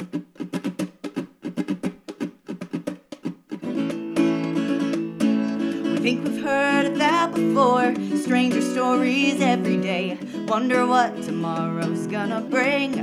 We think we've heard of that before. Stranger stories every day. Wonder what tomorrow's gonna bring.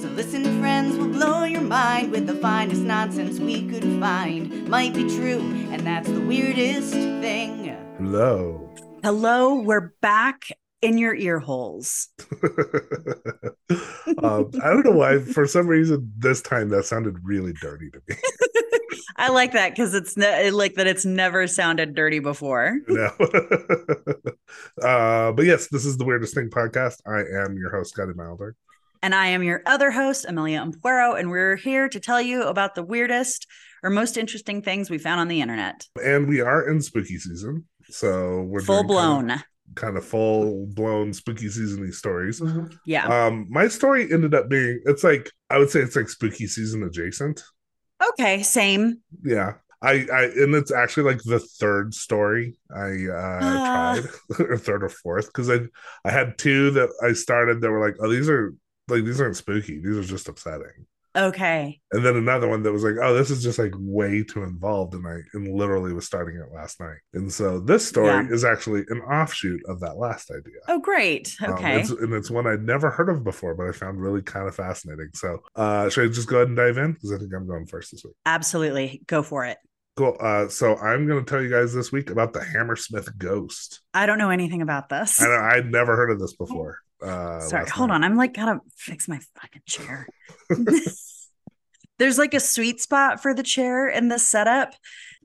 So listen, friends, we'll blow your mind with the finest nonsense we could find. Might be true, and that's the weirdest thing. Hello. Hello, we're back in your ear holes. um, I don't know why. For some reason, this time that sounded really dirty to me. I like that because it's ne- like that. It's never sounded dirty before. no. uh, but yes, this is the weirdest thing podcast. I am your host, Scotty Milder. And I am your other host, Amelia Ampuero, and we're here to tell you about the weirdest or most interesting things we found on the internet. And we are in spooky season. So we're Full doing kind blown. of, kind of full blown spooky seasony stories. Yeah. Um, my story ended up being it's like I would say it's like spooky season adjacent. Okay. Same. Yeah. I, I and it's actually like the third story I uh Ah. tried or third or fourth because I I had two that I started that were like oh these are like these aren't spooky these are just upsetting Okay. and then another one that was like oh this is just like way too involved and I and literally was starting it last night and so this story Yeah. is actually an offshoot of that last idea Oh, great. um, Okay. it's, and it's one I'd never heard of before, but I found really kind of fascinating. So, uh, should I just go ahead and dive in? Because I think I'm going first this week. Absolutely. Go for it. Cool. Uh, so I'm going to tell you guys this week about the Hammersmith ghost. I don't know anything about this. I I'd never heard of this before. Uh, Sorry, hold night. on. I'm like gotta fix my fucking chair. There's like a sweet spot for the chair in this setup.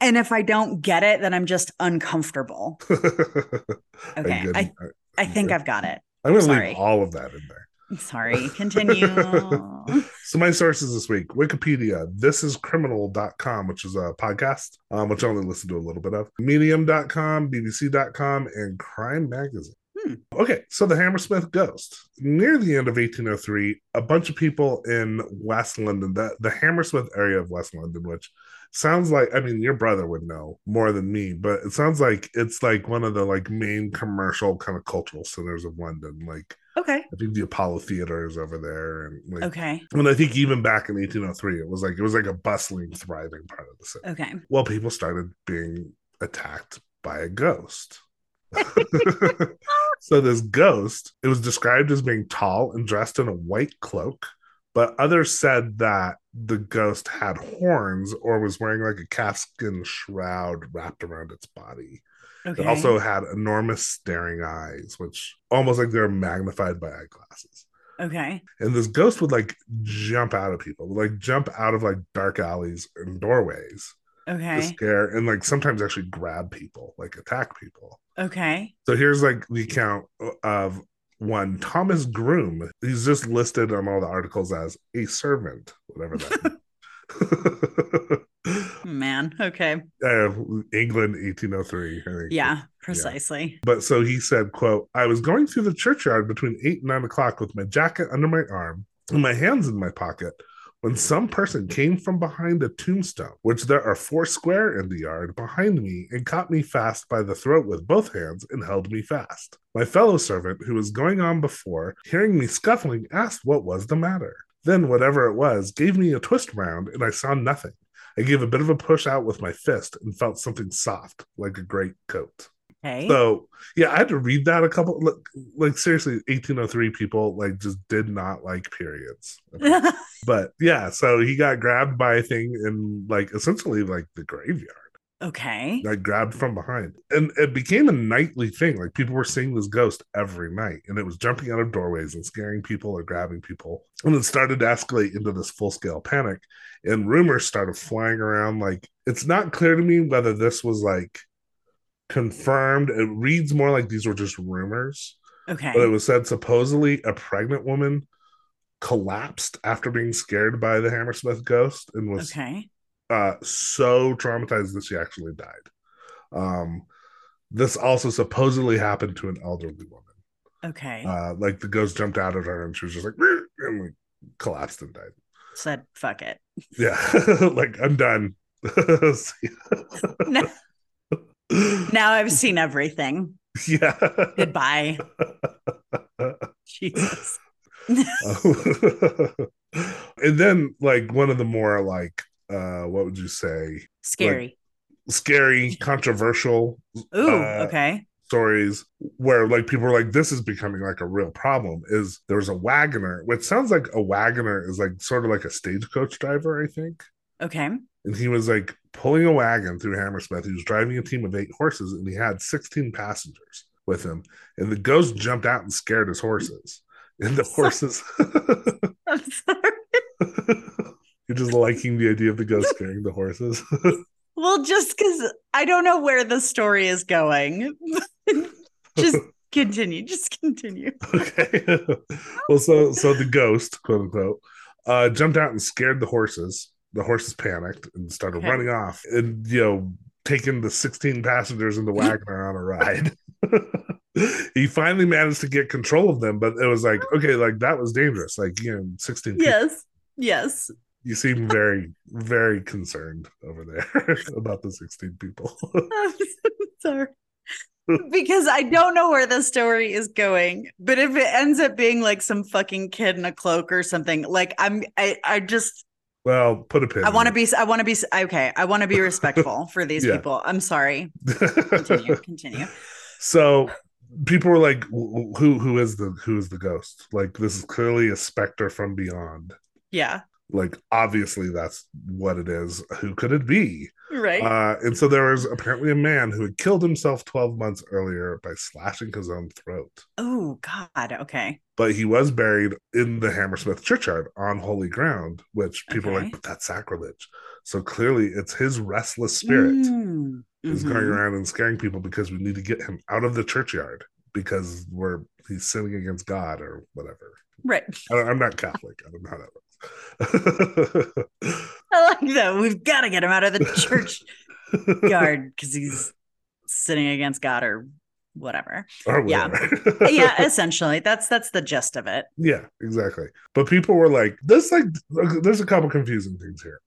And if I don't get it, then I'm just uncomfortable. Okay. I- I think. I've got it. I'm to sorry. leave all of that in there. Sorry. Continue. So my sources this week: Wikipedia, thisiscriminal.com, which is a podcast, um, which I only listen to a little bit of, medium.com, bbc.com, and Crime Magazine. Hmm. Okay, so the Hammersmith ghost. Near the end of 1803, a bunch of people in West London, the, the Hammersmith area of West London, which sounds like I mean your brother would know more than me, but it sounds like it's like one of the like main commercial kind of cultural centers of London. Like okay. I think the Apollo Theater is over there and like Okay. and I think even back in 1803, it was like it was like a bustling, thriving part of the city. Okay. Well, people started being attacked by a ghost. so this ghost, it was described as being tall and dressed in a white cloak, but others said that the ghost had horns or was wearing like a calfskin shroud wrapped around its body. Okay. It also had enormous staring eyes, which almost like they're magnified by eyeglasses okay. and this ghost would like jump out of people would like jump out of like dark alleys and doorways to Okay. scare and like sometimes actually grab people like attack people Okay. so here's like the account of one thomas groom he's just listed on all the articles as a servant whatever that Man. Okay. uh, england 1803 I think. Yeah. Precisely. But so he said, quote, I was going through the churchyard between eight and nine o'clock with my jacket under my arm and my hands in my pocket when some person came from behind a tombstone, which there are four square in the yard behind me, and caught me fast by the throat with both hands and held me fast. My fellow servant, who was going on before, hearing me scuffling, asked what was the matter. Then, whatever it was, gave me a twist round, and I saw nothing. I gave a bit of a push out with my fist and felt something soft, like a great coat. Okay. So yeah, I had to read that a couple. Like, like seriously, 1803 people like just did not like periods. But yeah, so he got grabbed by a thing in like essentially like the graveyard, okay. like grabbed from behind, and it became a nightly thing. Like people were seeing this ghost every night, and it was jumping out of doorways and scaring people or grabbing people, and it started to escalate into this full scale panic. And rumors started flying around. Like it's not clear to me whether this was like confirmed. It reads more like these were just rumors, Okay. but it was said supposedly a pregnant woman collapsed after being scared by the Hammersmith ghost and was Okay. uh, so traumatized that she actually died. Um, this also supposedly happened to an elderly woman. Okay. Uh, like the ghost jumped out at her and she was just like, and like collapsed and died. Said fuck it. Yeah, like I'm done. Ya. Now I've seen everything. yeah. Goodbye. Jesus. and then like one of the more like uh what would you say Scary. scary controversial Ooh, uh, okay. stories where like people are like this is becoming like a real problem is there's a wagoner which sounds like a wagoner is like sort of like a stagecoach driver i think Okay. And he was like pulling a wagon through hammersmith he was driving a team of eight horses and he had 16 passengers with him and the ghost jumped out and scared his horses and the horses I'm sorry. you're just liking the idea of the ghost scaring the horses Well, just because I don't know where the story is going. just continue. Just continue. okay well so so the ghost quote unquote uh jumped out and scared the horses the horses panicked and started Okay. running off and you know taking the 16 passengers in the wagoner on a ride he finally managed to get control of them but it was like oh. okay like that was dangerous like you know 16 people. Yes. Yes. you seem very very concerned over there about the 16 people sorry. because I don't know where the story is going. But if it ends up being like some fucking kid in a cloak or something, like I'm, I, I just, well put a pin I want to be, I want to be, okay, I want to be respectful for these Yeah. people. I'm sorry. Continue, continue. So people were like, "Who who is the who is the ghost? Like this is clearly a specter from beyond. Yeah. Like obviously that's what it is. Who could it be?" Right. Uh, and so there was apparently a man who had killed himself twelve months earlier by slashing his own throat. oh God. Okay. But he was buried in the Hammersmith churchyard on holy ground, which people are like, "But that's sacrilege." So clearly, it's his restless spirit. Mm, is mhm. going around and scaring people because we need to get him out of the churchyard because we're he's sinning against God or whatever. Right. I, i'm not Catholic. I don't know how that works. I like that. We've got to get him out of the church yard because he's sitting against God or whatever. or Yeah. Yeah, essentially. That's that's the gist of it. yeah, exactly. But people were like, "This like there's a couple confusing things here."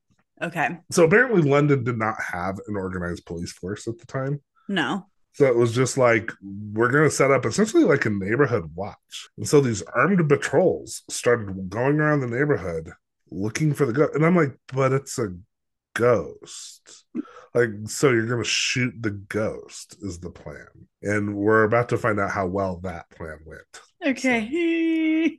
Okay. So apparently, London did not have an organized police force at the time. No. So it was just like, we're going to set up essentially like a neighborhood watch. And so these armed patrols started going around the neighborhood looking for the ghost. And I'm like, but it's a ghost. Like, so you're going to shoot the ghost is the plan. And we're about to find out how well that plan went. Okay.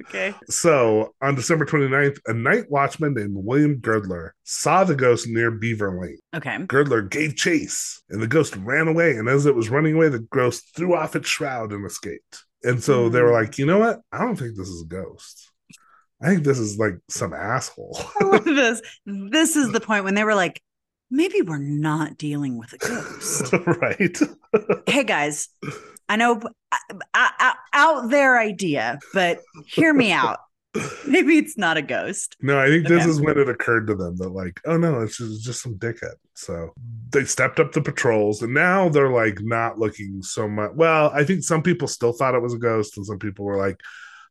okay. So on December 29th, a night watchman named William Girdler saw the ghost near Beaver Lane. Okay. Girdler gave chase, and the ghost ran away. And as it was running away, the ghost threw off its shroud and escaped. And so they were Hmm. like, you know what? I don't think this is a ghost. I think this is like some asshole. I love this. This is the point when they were like, maybe we're not dealing with a ghost. right? hey guys, I know out there idea, but hear me out. Maybe it's not a ghost. No, I think this is when it occurred to them that, like, oh no, it's just, it's just some dickhead. So they stepped up the patrols, and now they're like not looking so much. Well, I think some people still thought it was a ghost, and some people were like,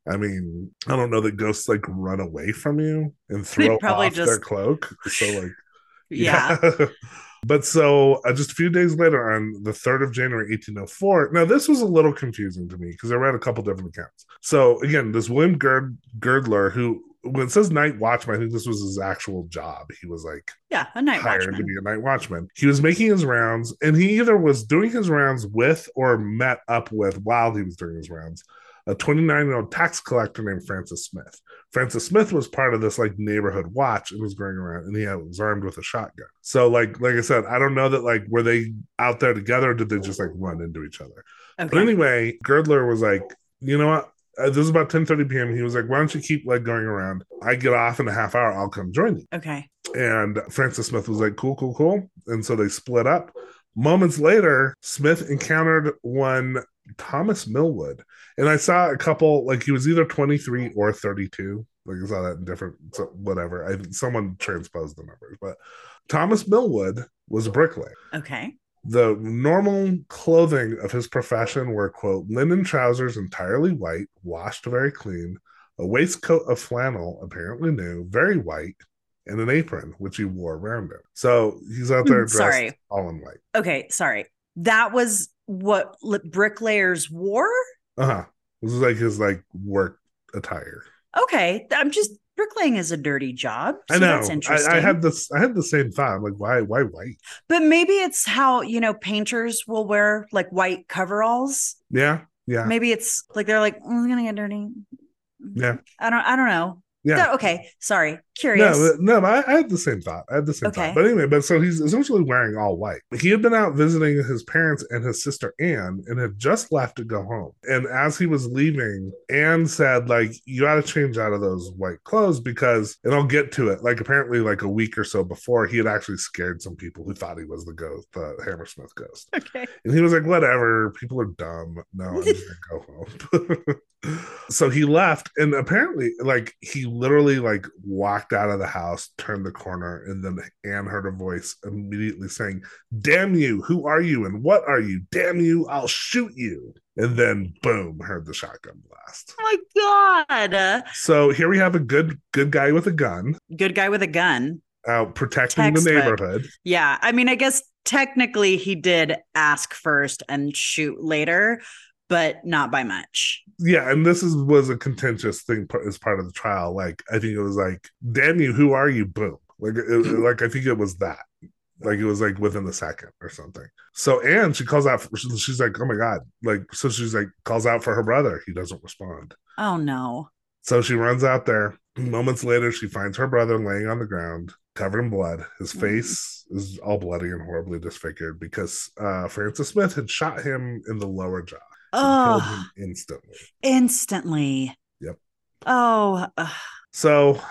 I mean, I don't know that ghosts like run away from you and throw probably off their cloak. So like, Yeah. but so uh, just a few days later, on the 3rd of January, 1804, now this was a little confusing to me because I read a couple different accounts. So again, this William Gerd- Girdler, who when it says night watchman, I think this was his actual job. He was like Yeah. A night hired to be a night watchman. He was making his rounds, and he either was doing his rounds with or met up with while he was doing his rounds a 29 year old tax collector named Francis Smith. Francis Smith was part of this like neighborhood watch and was going around, and he had, was armed with a shotgun. So like like I said, I don't know that like were they out there together? Or did they just like run into each other? But anyway, Girdler was like, you know what? Uh, this is about 10 30 p.m. He was like, why don't you keep like going around? I get off in a half hour. I'll come join you. Okay. And Francis Smith was like, cool, cool, cool. And so they split up. Moments later, Smith encountered one Thomas Millwood. And I saw a couple, like he was either 23 or 32. Like I saw that in different, so whatever. I Someone transposed the numbers, but Thomas Millwood was a bricklayer. Okay. The normal clothing of his profession were, quote, linen trousers entirely white, washed very clean, a waistcoat of flannel, apparently new, very white, and an apron, which he wore around him. So he's out there Hmm, dressed sorry. all in white. Okay. Sorry. That was what bricklayers wore? Uh huh. This is like his like work attire. Okay. I'm just bricklaying is a dirty job. I know. That's interesting. I had this. I had the same thought. I'm like, why? Why white? but maybe it's how, you know, painters will wear like white coveralls. Yeah, yeah, Maybe it's like they're like, mm, it's gonna get dirty. yeah, I don't I don't know. yeah. So- okay. Sorry. Curious. No, no, I, I had the same thought. I had the same Okay. thought. But anyway, but so he's essentially wearing all white. He had been out visiting his parents and his sister Anne and had just left to go home. And as he was leaving, Anne said, like, you got to change out of those white clothes because, and I'll get to it. Like, apparently, like a week or so before, he had actually scared some people who thought he was the ghost, the Hammersmith ghost. okay. And he was like, whatever, people are dumb. No, I'm just gonna go home. so he left, and apparently, like, he literally like walked out of the house, turned the corner, and then Anne heard a voice immediately saying, Damn you, who are you and what are you? Damn you, I'll shoot you. And then boom, heard the shotgun blast. Oh my god. So here we have a good good guy with a gun Good guy with a gun. out protecting the neighborhood. Yeah. I mean, I guess technically he did ask first and shoot later, but not by much. yeah and this is was a contentious thing as part of the trial. Like i think it was like damn you who are you? Boom. Like it, like i think it was that. Like it was like within the second or something. So Anne, she calls out for, she's like oh my god. Like so she's like calls out for her brother. He doesn't respond. Oh no. so she runs out there. Moments later she finds her brother laying on the ground covered in blood. His Mhm. face is all bloody and horribly disfigured because uh francis smith had shot him in the lower jaw. and Oh, instantly instantly. Yep. Oh, ugh. So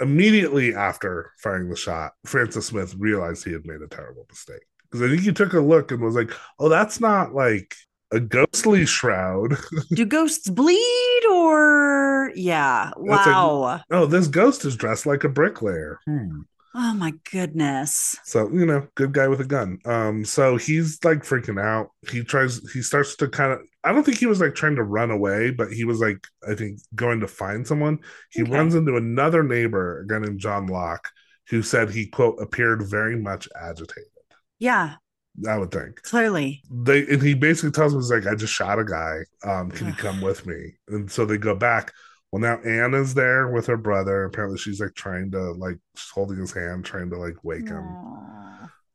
immediately after firing the shot, Francis Smith realized he had made a terrible mistake. Because I think he took a look and was like, oh, that's not like a ghostly shroud. do ghosts bleed or yeah? That's like- Wow. oh, this ghost is dressed like a bricklayer. Hmm. oh my goodness. So, you know, good guy with a gun. Um, so he's like freaking out. He tries, he starts to kind of, I don't think he was like trying to run away, but he was like, I think going to find someone. He Okay. runs into another neighbor, a guy named John Locke, who said he, quote, appeared very much agitated. Yeah, I would think. clearly. They and he basically tells him, he's like, I just shot a guy. Um, can you come with me? And so they go back. Well, now Anna's there with her brother. Apparently, she's like trying to like holding his hand, trying to like wake him.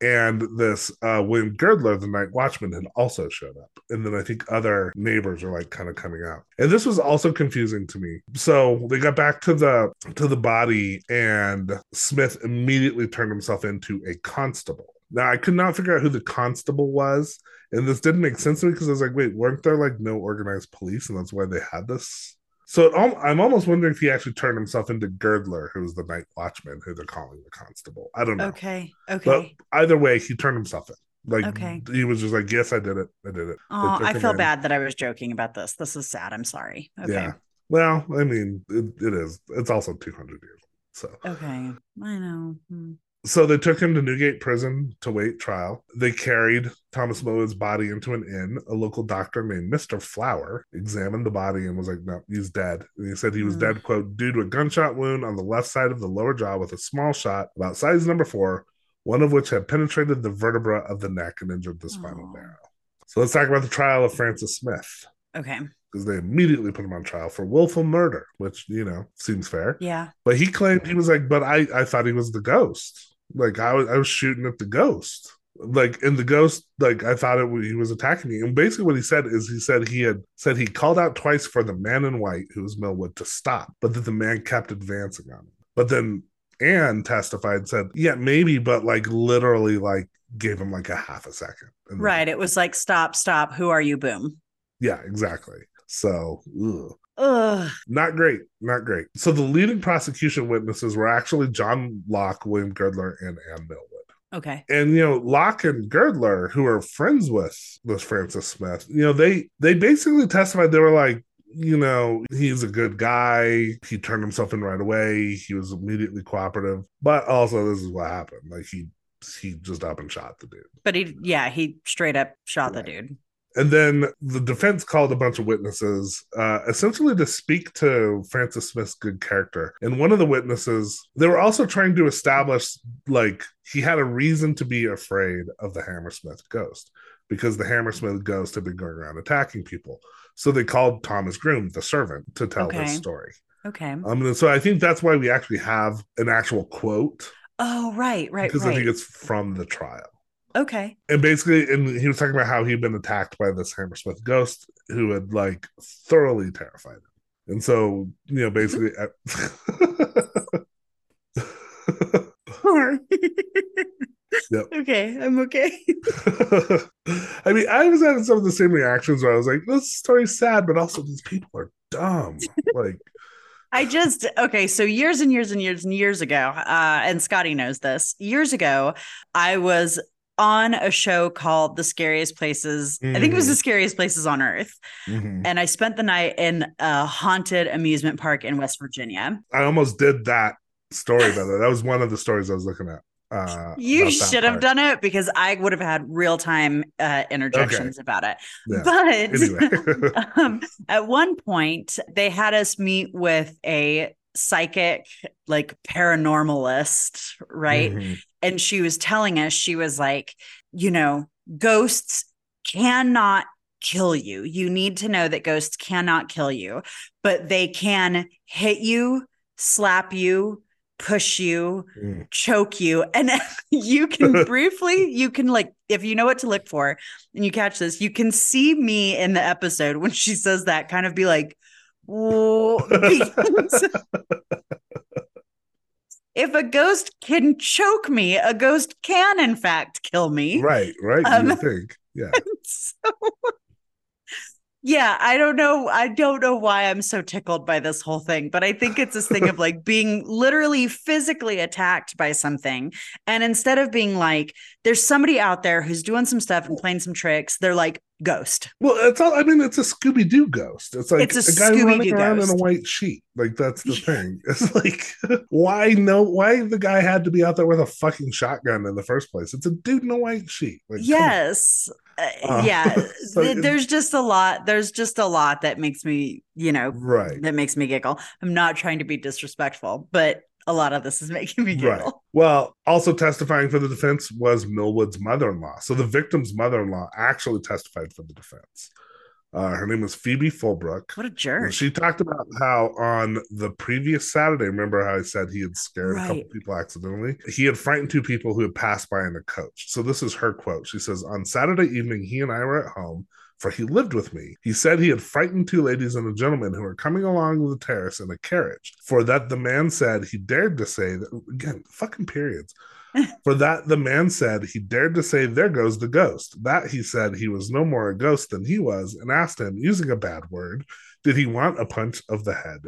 And this uh William Girdler, the night watchman, had also showed up. And then I think other neighbors are like kind of coming out. And this was also confusing to me. So they got back to the to the body, and Smith immediately turned himself into a constable. Now I could not figure out who the constable was, and this didn't make sense to me because I was like, wait, weren't there like no organized police, and that's why they had this? So it, I'm almost wondering if he actually turned himself into Girdler, who was the night watchman, who they're calling the constable. I don't know. Okay. Okay. But either way, he turned himself in. Like Okay. he was just like, "Yes, I did it. I did it." Oh, I feel in. bad that I was joking about this. This is sad. I'm sorry. Okay. Yeah. Well, I mean, it, it is. It's also 200 years old. So, Okay. I know. Hmm. So they took him to Newgate Prison to wait trial. They carried Thomas Moe's body into an inn. A local doctor named Mister Flower examined the body and was like, "No, he's dead." And he said he was Hmm. dead, quote, due to a gunshot wound on the left side of the lower jaw with a small shot about size number four, one of which had penetrated the vertebra of the neck and injured the spinal Oh. marrow. So let's talk about the trial of Francis Smith. Okay. because they immediately put him on trial for willful murder, which you know seems fair. Yeah. But he claimed he was like, but I I thought he was the ghost. Like I was I was shooting at the ghost. Like in the ghost, like I thought it he was attacking me. And basically what he said is he said he had said he called out twice for the man in white, who was Millwood, to stop, but that the man kept advancing on him. But then Anne testified and said, yeah, maybe, but like literally like gave him like a half a second. Right. It was like, stop, stop. Who are you? Boom. Yeah, exactly. So ugh. Ugh. Not great, not great. So the leading prosecution witnesses were actually John Locke, William Girdler, and Anne Millwood. Okay. And you know, Locke and Girdler, who are friends with with Francis Smith, you know, they they basically testified. They were like, you know, he's a good guy. He turned himself in right away. He was immediately cooperative. But also, this is what happened. Like he he just up and shot the dude. But he, yeah, he straight up shot the dude. And then the defense called a bunch of witnesses, uh, essentially to speak to Francis Smith's good character. And one of the witnesses, they were also trying to establish like he had a reason to be afraid of the Hammersmith ghost because the Hammersmith ghost had been going around attacking people. So they called Thomas Groom, the servant, to tell Okay. this story. Okay. Um, and so I think that's why we actually have an actual quote Oh, right, right, because I think it's from the trial. Okay. And basically, and he was talking about how he'd been attacked by this Hammersmith ghost who had like thoroughly terrified him. And so, you know, basically, Yep. Okay, I'm okay. I mean, I was having some of the same reactions where I was like, this story's sad, but also these people are dumb. Like, I just okay. So years and years and years and years ago, uh, and Scotty knows this. Years ago, I was on a show called The Scariest Places. I think it was. The Scariest Places on Earth, mhm. and I spent the night in a haunted amusement park in West Virginia. I almost did that story, by the way. That was one of the stories I was looking at. Uh, You should have done it because I would have had real time uh, interjections about it. Yeah. But Anyway. um, at one point, they had us meet with a psychic, like paranormalist, right? Mhm. And she was telling us, she was like, you know, ghosts cannot kill you. You need to know that ghosts cannot kill you, but they can hit you, slap you, push you, Mm. choke you and you can briefly you can like if you know what to look for and you catch this you can see me in the episode when she says that kind of be like if a ghost can choke me a ghost can in fact kill me Right, right. Um, you think. Yeah. so yeah i don't know i don't know why i'm so tickled by this whole thing but i think it's this thing of like being literally physically attacked by something and instead of being like there's somebody out there who's doing some stuff and playing some tricks they're like ghost Well, it's all. I mean, it's a Scooby Doo ghost. It's like It's a guy running Scooby-Doo around in a white sheet. Like that's the thing. It's like why no? Why the guy had to be out there with a fucking shotgun in the first place? It's a dude in a white sheet. Like, yes Uh, Uh, yeah so Th- there's just a lot there's just a lot that makes me you know right. that makes me giggle i'm not trying to be disrespectful but a lot of this is making me Right. giggle Well, also testifying for the defense was Millwood's mother-in-law. So the victim's mother-in-law actually testified for the defense. Uh, her name was Phoebe Fulbrook. what a And jerk She talked about how on the previous Saturday, remember how I said he had scared a couple people accidentally? He had frightened two people who had passed by in a coach. So this is her quote. She says, On Saturday evening, he and I were at home, for he lived with me. He said he had frightened two ladies and a gentleman who were coming along the terrace in a carriage. For that, the man said he dared to say that, again, fucking periods. For that, the man said he dared to say, There goes the ghost. That he said he was no more a ghost than he was, and asked him, using a bad word, did he want a punch of the head?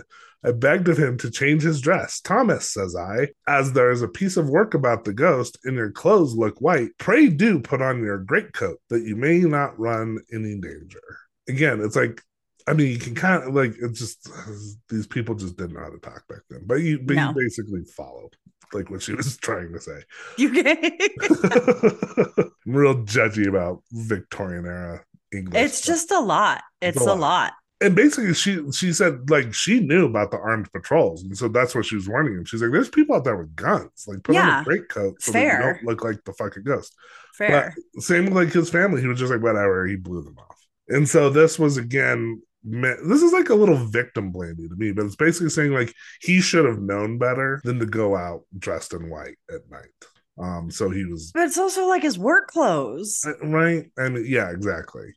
I begged of him to change his dress. Thomas, says I, as there is a piece of work about the ghost, and your clothes look white, pray do put on your greatcoat, that you may not run any danger. Again, it's like, I mean, you can kind of like it's just these people just didn't know how to talk back then, but you but No. you basically followed like what she was trying to say. you I'm real judgy about Victorian era English. it's stuff. just a lot it's, It's a lot. lot. and basically she she said like she knew about the armed patrols, and so that's what she was warning him. She's like, "There's people out there with guns. Like, put on a great coat so that you don't look like the fucking ghost." fair But same with like his family, he was just like, "Whatever." He blew them off, and so this was again. This is like a little victim blaming to me, but it's basically saying like he should have known better than to go out dressed in white at night. Um, so he was but it's also like his work clothes. Uh, right? And yeah exactly.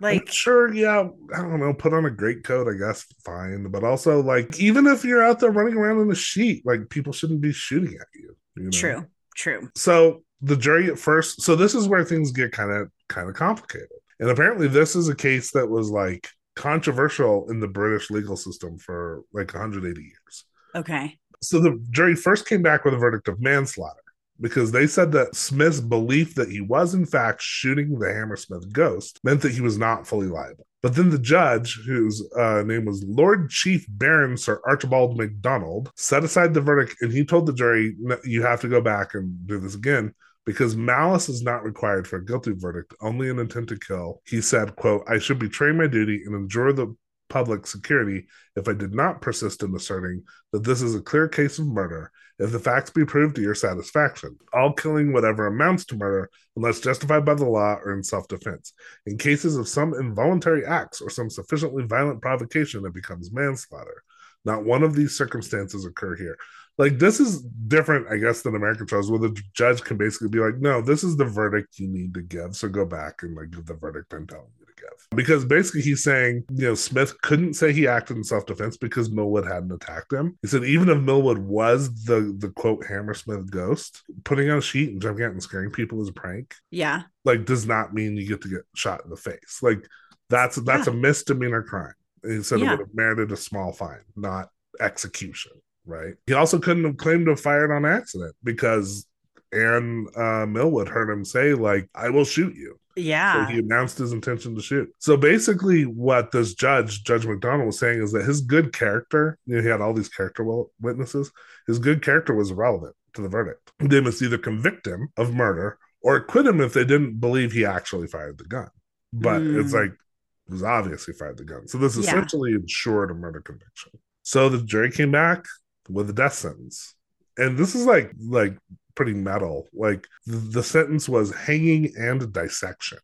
Like like sure yeah i don't know put on a great coat i guess fine. But also like even if you're out there running around in a sheet like people shouldn't be shooting at you, you know? true true. So the jury at first so this is where things get kind of kind of complicated. And apparently this is a case that was like controversial in the british legal system for like 180 years okay so the jury first came back with a verdict of manslaughter because they said that Smith's belief that he was in fact shooting the Hammersmith ghost meant that he was not fully liable. But then the judge, whose uh, name was Lord Chief Baron Sir Archibald MacDonald, set aside the verdict and he told the jury, You have to go back and do this again. Because malice is not required for a guilty verdict, only an intent to kill. He said, quote, I should betray my duty and endure the public security if I did not persist in asserting that this is a clear case of murder if the facts be proved to your satisfaction. All killing whatever amounts to murder, unless justified by the law or in self defense. In cases of some involuntary acts or some sufficiently violent provocation, it becomes manslaughter. Not one of these circumstances occur here. Like this is different, I guess, than American trials, where the judge can basically be like, "No, this is the verdict you need to give, so go back and like give the verdict I'm telling you to give." Because basically, he's saying, you know, Smith couldn't say he acted in self defense because Millwood hadn't attacked him. He said even if Millwood was the the quote Hammersmith ghost, putting on a sheet and jumping out and scaring people is a prank. Yeah. Like, does not mean you get to get shot in the face. Like, that's that's Yeah. a misdemeanor crime. He said Yeah. it would have merited a small fine, not execution. Right. He also couldn't have claimed to have fired on accident because Aaron uh, Millwood heard him say, like, I will shoot you. So Yeah. he announced his intention to shoot. So basically, what this judge, Judge McDonald, was saying is that his good character, you know, he had all these character witnesses, his good character was irrelevant to the verdict. They must either convict him of murder or acquit him if they didn't believe he actually fired the gun. But it's Mm. like, it was obvious he fired the gun. So this Yeah. essentially ensured a murder conviction. So the jury came back with a death sentence. And this is like, like, pretty metal. Like the, sentence was hanging and dissection.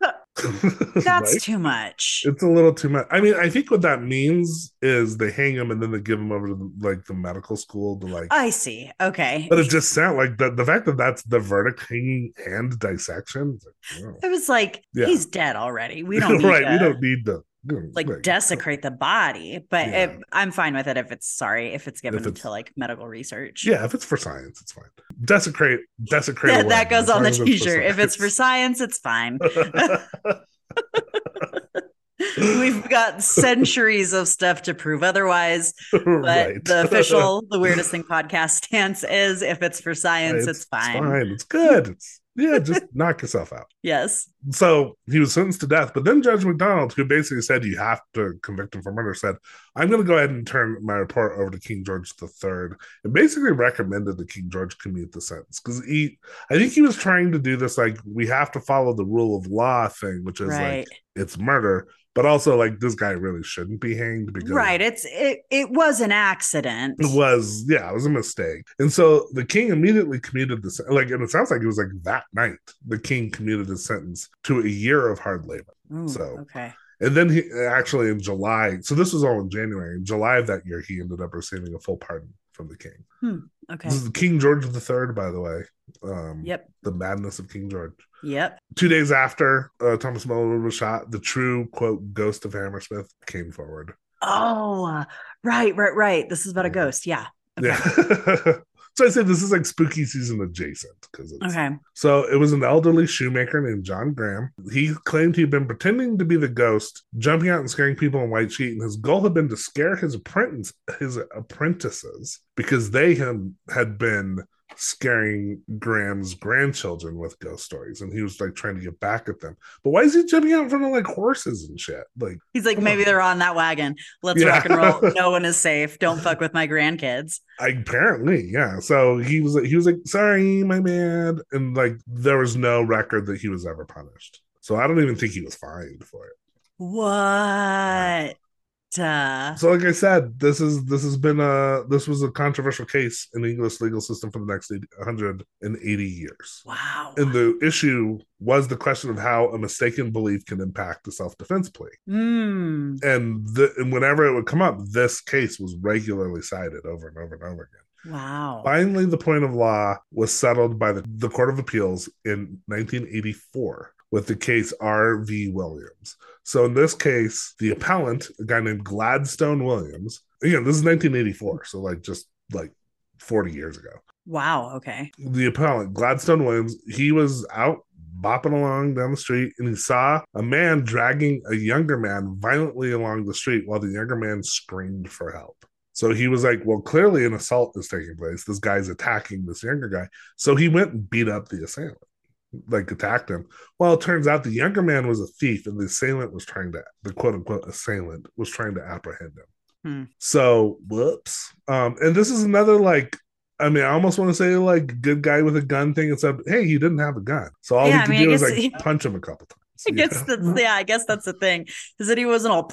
That's Right? too much. it's a little too much. I mean, I think what that means is they hang him and then they give him over to the, like the medical school to like. I see. Okay. but it just sounds like the the fact that that's the verdict, hanging and dissection. Like, wow. It was like Yeah. he's dead already. We don't need right. to, We don't need to like right. desecrate the body, but Yeah. it, I'm fine with it if it's sorry if it's given it's- to like medical research. Yeah, if it's for science, it's fine. Desecrate, desecrate. Yeah, that goes on the long as it's for t-shirt. If it's for science. it's fine. We've got centuries of stuff to prove otherwise. But Right. the official, the weirdest thing podcast stance is if it's for science, it's, fine. It's fine. It's good. It's yeah, just knock yourself out. Yes. So he was sentenced to death, but then Judge McDonald, who basically said you have to convict him for murder, said, I'm going to go ahead and turn my report over to King George III and basically recommended that King George commute the sentence. Because he, I think he was trying to do this like, we have to follow the rule of law thing, which is Right. like, it's murder, but also like, this guy really shouldn't be hanged because Right. It's it it was an accident. it was, yeah, it was a mistake. And so the king immediately commuted the like, and it sounds like it was like that night the king commuted his sentence to a year of hard labor. Ooh, so- okay. And then he actually in July, so this was all in January. In July of that year, he ended up receiving a full pardon from the king. Hmm, okay. This is King George III, by the way. Um, Yep. The madness of King George. Yep. Two days after uh, Thomas Millwood was shot, the true quote ghost of Hammersmith came forward. Oh, uh, right, right, right. This is about a ghost. Yeah. Okay. Yeah. so I say this is like spooky season adjacent because Okay. So it was an elderly shoemaker named John Graham. He claimed he'd been pretending to be the ghost, jumping out and scaring people in white sheet, and his goal had been to scare his apprentice his apprentices because they had, had been scaring Graham's grandchildren with ghost stories, and he was like trying to get back at them. But why is he jumping out in front of like horses and shit? Like, He's like, maybe on. they're on that wagon. Let's Yeah. rock and roll. No one is safe. Don't fuck with my grandkids. apparently, yeah. So he was he was like, sorry, my man, and like there was no record that he was ever punished. So I don't even think he was fined for it. What? Uh, So, like I said, this is this has been a this was a controversial case in the English legal system for the next 80, 180 years. wow. And the issue was the question of how a mistaken belief can impact the self defense plea. Mm, And, the, and whenever it would come up, this case was regularly cited over and over and over again. wow. Finally, the point of law was settled by the, the Court of Appeals in 1984 with the case R.V. Williams. So in this case, the appellant, a guy named Gladstone Williams, again, this is 1984, so like just like 40 years ago. Wow. Okay. The appellant, Gladstone Williams, he was out bopping along down the street and he saw a man dragging a younger man violently along the street while the younger man screamed for help. So he was like, Well, clearly an assault is taking place. This guy's attacking this younger guy. So he went and beat up the assailant, like attacked him. Well, it turns out the younger man was a thief and the assailant was trying to, the quote unquote assailant was trying to apprehend him. Hmm. So, whoops. Um, and this is another like, I mean, I almost want to say like good guy with a gun thing, except hey, he didn't have a gun. So all Yeah, he I could mean, do was like he- punch him a couple times. I guess know? that's yeah. I guess that's the thing. Is that he wasn't all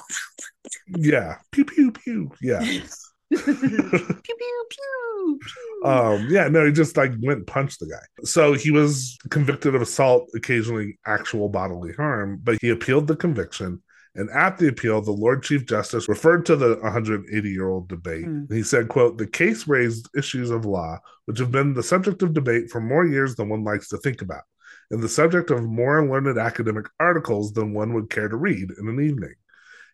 yeah. Pew pew pew. Yeah. pew pew pew. um yeah no he just like went and punched the guy so he was convicted of assault occasioning actual bodily harm but he appealed the conviction And at the appeal, the Lord Chief Justice referred to the 180 year old debate. Hmm. He said, quote, the case raised issues of law, which have been the subject of debate for more years than one likes to think about, and the subject of more learned academic articles than one would care to read in an evening.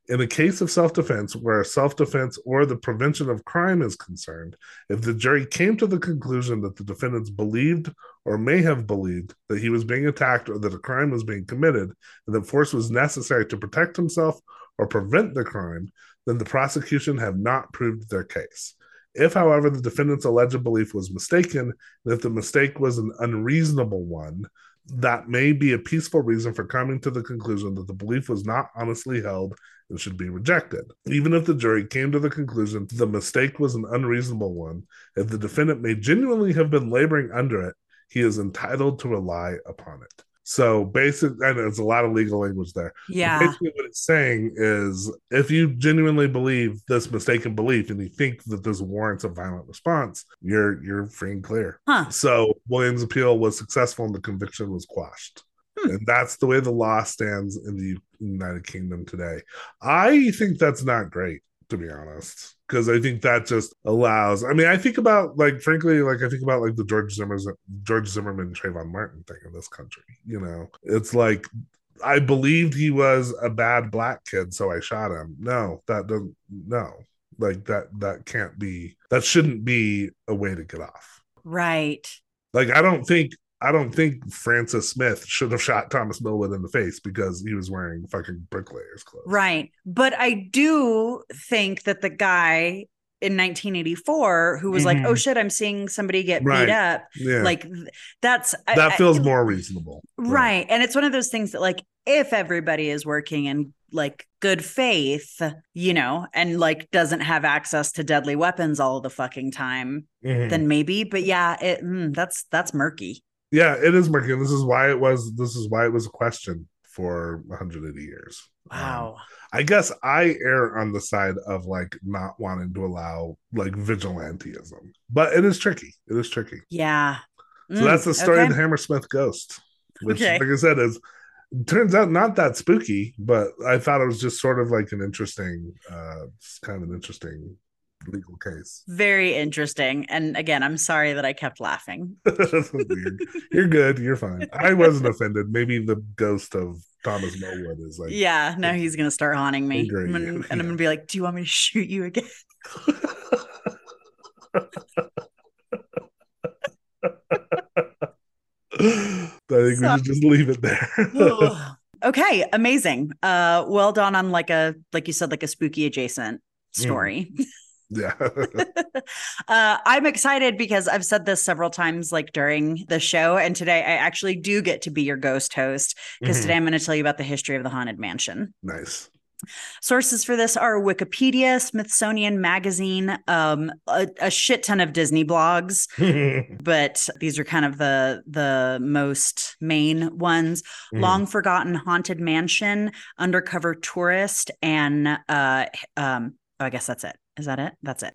In a case of self defense, where self defense or the prevention of crime is concerned, if the jury came to the conclusion that the defendants believed or may have believed that he was being attacked or that a crime was being committed and that force was necessary to protect himself or prevent the crime, then the prosecution have not proved their case. If, however, the defendant's alleged belief was mistaken, and if the mistake was an unreasonable one, that may be a peaceful reason for coming to the conclusion that the belief was not honestly held and should be rejected. Even if the jury came to the conclusion the mistake was an unreasonable one, if the defendant may genuinely have been laboring under it, he is entitled to rely upon it. So basic, and there's a lot of legal language there. Yeah. Basically, what it's saying is if you genuinely believe this mistaken belief and you think that this warrants a violent response, you're you're free and clear. Huh. So Williams' appeal was successful and the conviction was quashed. Hmm. And that's the way the law stands in the United Kingdom today. I think that's not great, to be honest, because I think that just allows. I mean, I think about like, frankly, like I think about like the George Zimmer's George Zimmerman Trayvon Martin thing in this country. You know, it's like I believed he was a bad black kid, so I shot him. No, that doesn't. No, like that. That can't be. That shouldn't be a way to get off. Right. Like I don't think I don't think Francis Smith should have shot Thomas Millwood in the face because he was wearing fucking bricklayer's clothes. Right. But I do think that the guy in 1984 who was like, Mhm. oh shit, I'm seeing somebody get Right. beat up. Yeah. Like that's that I- feels more reasonable. right. And it's one of those things that like if everybody is working in like good faith, you know, and like doesn't have access to deadly weapons all the fucking time, Mhm. then maybe. But yeah, it mm, that's that's murky. Yeah, it is murky. And this is why it was this is why it was a question for 180 years. Um, Wow. I guess I err on the side of like not wanting to allow like vigilantism, but it is tricky. It is tricky. yeah. So Mm, that's the story okay. of the Hammersmith ghost, which, Okay. like I said, is turns out not that spooky, but I thought it was just sort of like an interesting, uh, kind of an interesting legal case. Very interesting. And again, I'm sorry that I kept laughing. That's weird. You're good. You're fine. I wasn't offended. Maybe the ghost of Thomas Millwood is like, yeah, now he's gonna start haunting me, I'm gonna- and I'm gonna be like, "Do you want me to shoot you again?" I think we should just leave it there. Okay, amazing. Uh, well done on like a like you said, like a spooky adjacent story. yeah. uh, I'm excited because I've said this several times, like during the show, and today I actually do get to be your ghost host because Mhm. today I'm going to tell you about the history of the haunted mansion. Nice. Sources for this are Wikipedia, Smithsonian Magazine, um, a, a shit ton of Disney blogs, but these are kind of the the most main ones. Mm. Long Forgotten Haunted Mansion, Undercover Tourist, and uh, um, oh, I guess that's it. Is that it? That's it.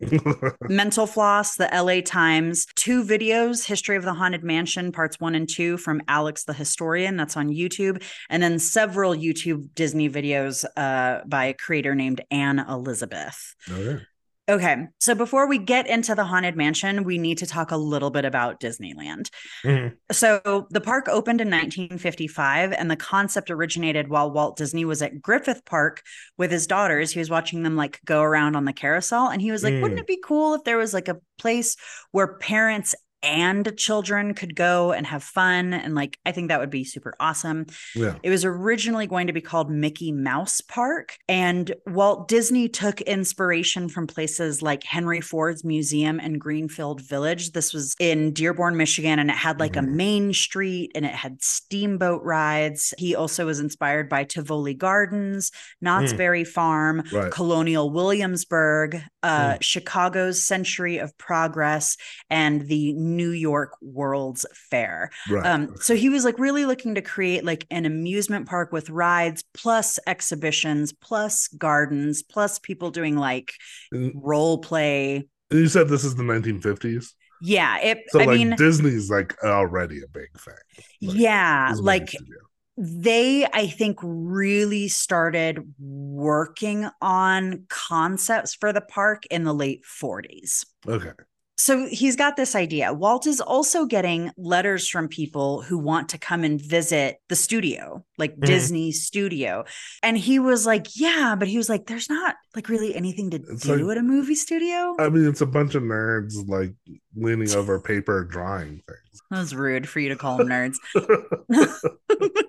Mental Floss, the LA Times, two videos, History of the Haunted Mansion, parts one and two from Alex the Historian. That's on YouTube. And then several YouTube Disney videos uh, by a creator named Anne Elizabeth. okay. Okay. So before we get into the Haunted Mansion, we need to talk a little bit about Disneyland. Mhm. So the park opened in 1955, and the concept originated while Walt Disney was at Griffith Park with his daughters. He was watching them like go around on the carousel, and he was like, Mm. "Wouldn't it be cool if there was like a place where parents and children could go and have fun?" And like, I think that would be super awesome. Yeah. It was originally going to be called Mickey Mouse Park, and Walt Disney took inspiration from places like Henry Ford's Museum and Greenfield Village. This was in Dearborn, Michigan, and it had like a Mhm. main street and it had steamboat rides. He also was inspired by Tivoli Gardens, Knott's Mm. Berry Farm, Right. Colonial Williamsburg, uh, Chicago's Century of Progress, and the New York World's Fair. Right. Um, so he was like really looking to create like an amusement park with rides, plus exhibitions, plus gardens, plus people doing like and role play. you said this is the 1950s. Yeah, it. So I like mean, Disney's like already a big thing. Like, yeah, like it used to do. they i think really started working on concepts for the park in the late 40s Okay. So he's got this idea walt is also getting letters from people who want to come and visit the studio like Mhm. disney studio and he was like yeah but he was like there's not like really anything to It's do like- at a movie studio I mean, it's a bunch of nerds like leaning over paper drawing things. that was rude for you to call them nerds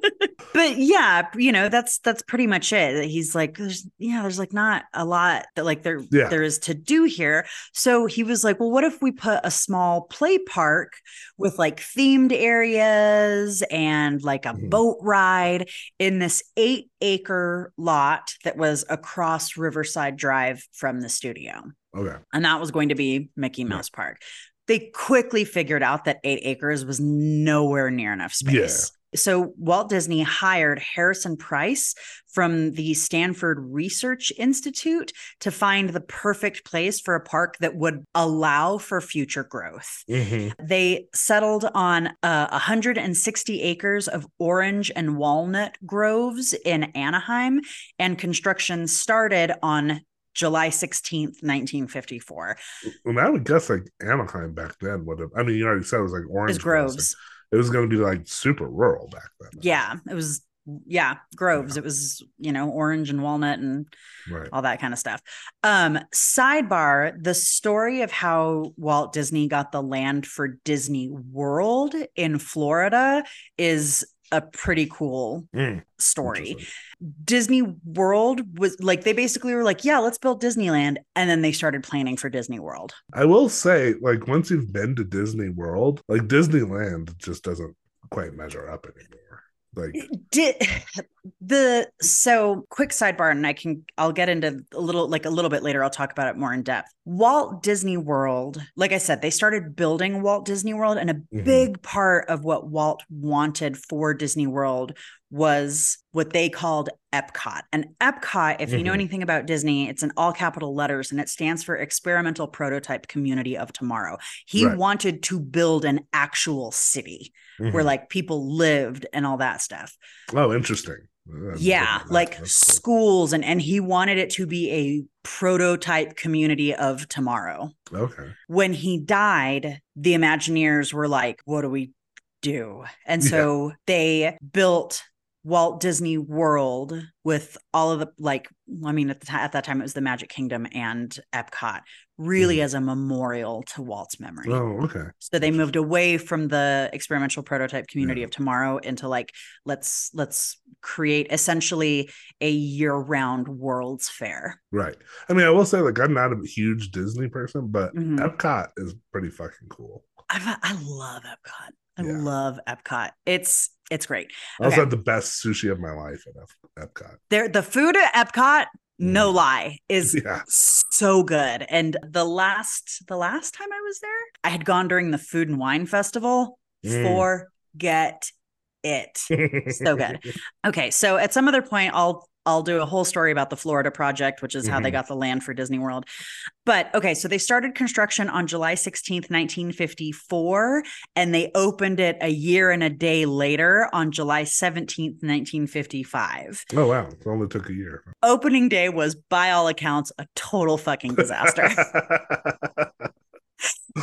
but yeah, you know, that's that's pretty much it. He's like, there's yeah, there's like not a lot that like there Yeah. there is to do here. So he was like, well, what if we put a small play park with like themed areas and like a Mhm. boat ride in this eight acre lot that was across Riverside Drive from the studio okay. and that was going to be Mickey Yeah. Mouse Park. They quickly figured out that eight acres was nowhere near enough space. So Walt Disney hired Harrison Price from the Stanford Research Institute to find the perfect place for a park that would allow for future growth. hmm They settled on uh, 160 acres of orange and walnut groves in Anaheim, and construction started on July 16th, 1954. And I would guess like Anaheim back then would have. I mean, you already said it was like orange groves. It was going to be like super rural back then. Yeah, it was yeah, groves. It was, you know, orange and walnut and Right. all that kind of stuff. Um, sidebar, the story of how Walt Disney got the land for Disney World in Florida is a pretty cool Mm, story. Disney World was like they basically were like, yeah, let's build Disneyland and then they started planning for Disney World. I will say, like, once you've been to Disney World, like Disneyland just doesn't quite measure up anymore. Like, did the so quick sidebar and i can i'll get into a little like a little bit later i'll talk about it more in depth walt disney world like i said they started building walt disney world and a Mhm. big part of what walt wanted for disney world was what they called epcot and epcot if you know Mhm. anything about disney it's in all capital letters and it stands for experimental prototype community of tomorrow he Right. wanted to build an actual city where mhm. like people lived and all that stuff oh, interesting. Yeah like cool. schools and and he wanted it to be a prototype community of tomorrow Okay. when he died the imagineers were like what do we do and Yeah. so they built Walt Disney World with all of the like I mean at the time at that time it was the Magic Kingdom and Epcot really Mhm. as a memorial to Walt's memory. Oh, okay. So they moved away from the experimental prototype community Yeah. of tomorrow into like let's let's create essentially a year-round World's Fair. Right. I mean, I will say, like, I'm not a huge Disney person, but Mhm. Epcot is pretty fucking cool. I, I love Epcot. I Yeah. love Epcot. It's it's great. I also Okay. had the best sushi of my life at Ep- Epcot. There the food at Epcot, no Mm. lie, is Yeah. so good. And the last the last time I was there, I had gone during the food and wine festival. Mm. Forget it. So good. Okay, so at some other point, I'll I'll do a whole story about the Florida project, which is how they Mhm. got the land for Disney World. But okay, so they started construction on July 16th, 1954, and they opened it a year and a day later on July 17th, 1955. Oh, wow. It only took a year. Opening day was, by all accounts, a total fucking disaster.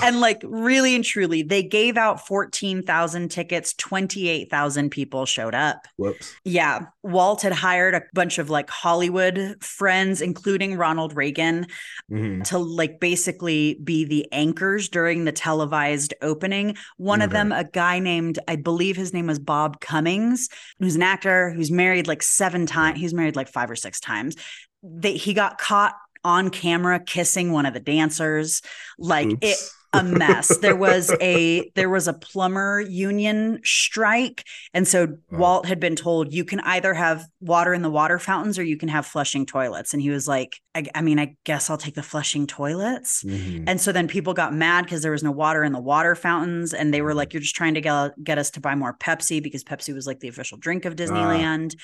and like really and truly, they gave out 14,000 tickets, 28,000 people showed up. Whoops. Yeah, Walt had hired a bunch of like Hollywood friends, including Ronald Reagan, Mhm. to like basically be the anchors during the televised opening. One of them, a guy named, I believe his name was Bob Cummings, who's an actor who's married like seven times. He's married like five or six times. They, he got caught on camera kissing one of the dancers. Like it a mess. There was a there was a plumber union strike, and so Oh. Walt had been told you can either have water in the water fountains or you can have flushing toilets. And he was like, I, I mean, I guess I'll take the flushing toilets. Mhm. And so then people got mad because there was no water in the water fountains, and they were like, "You're just trying to get get us to buy more Pepsi because Pepsi was like the official drink of Disneyland."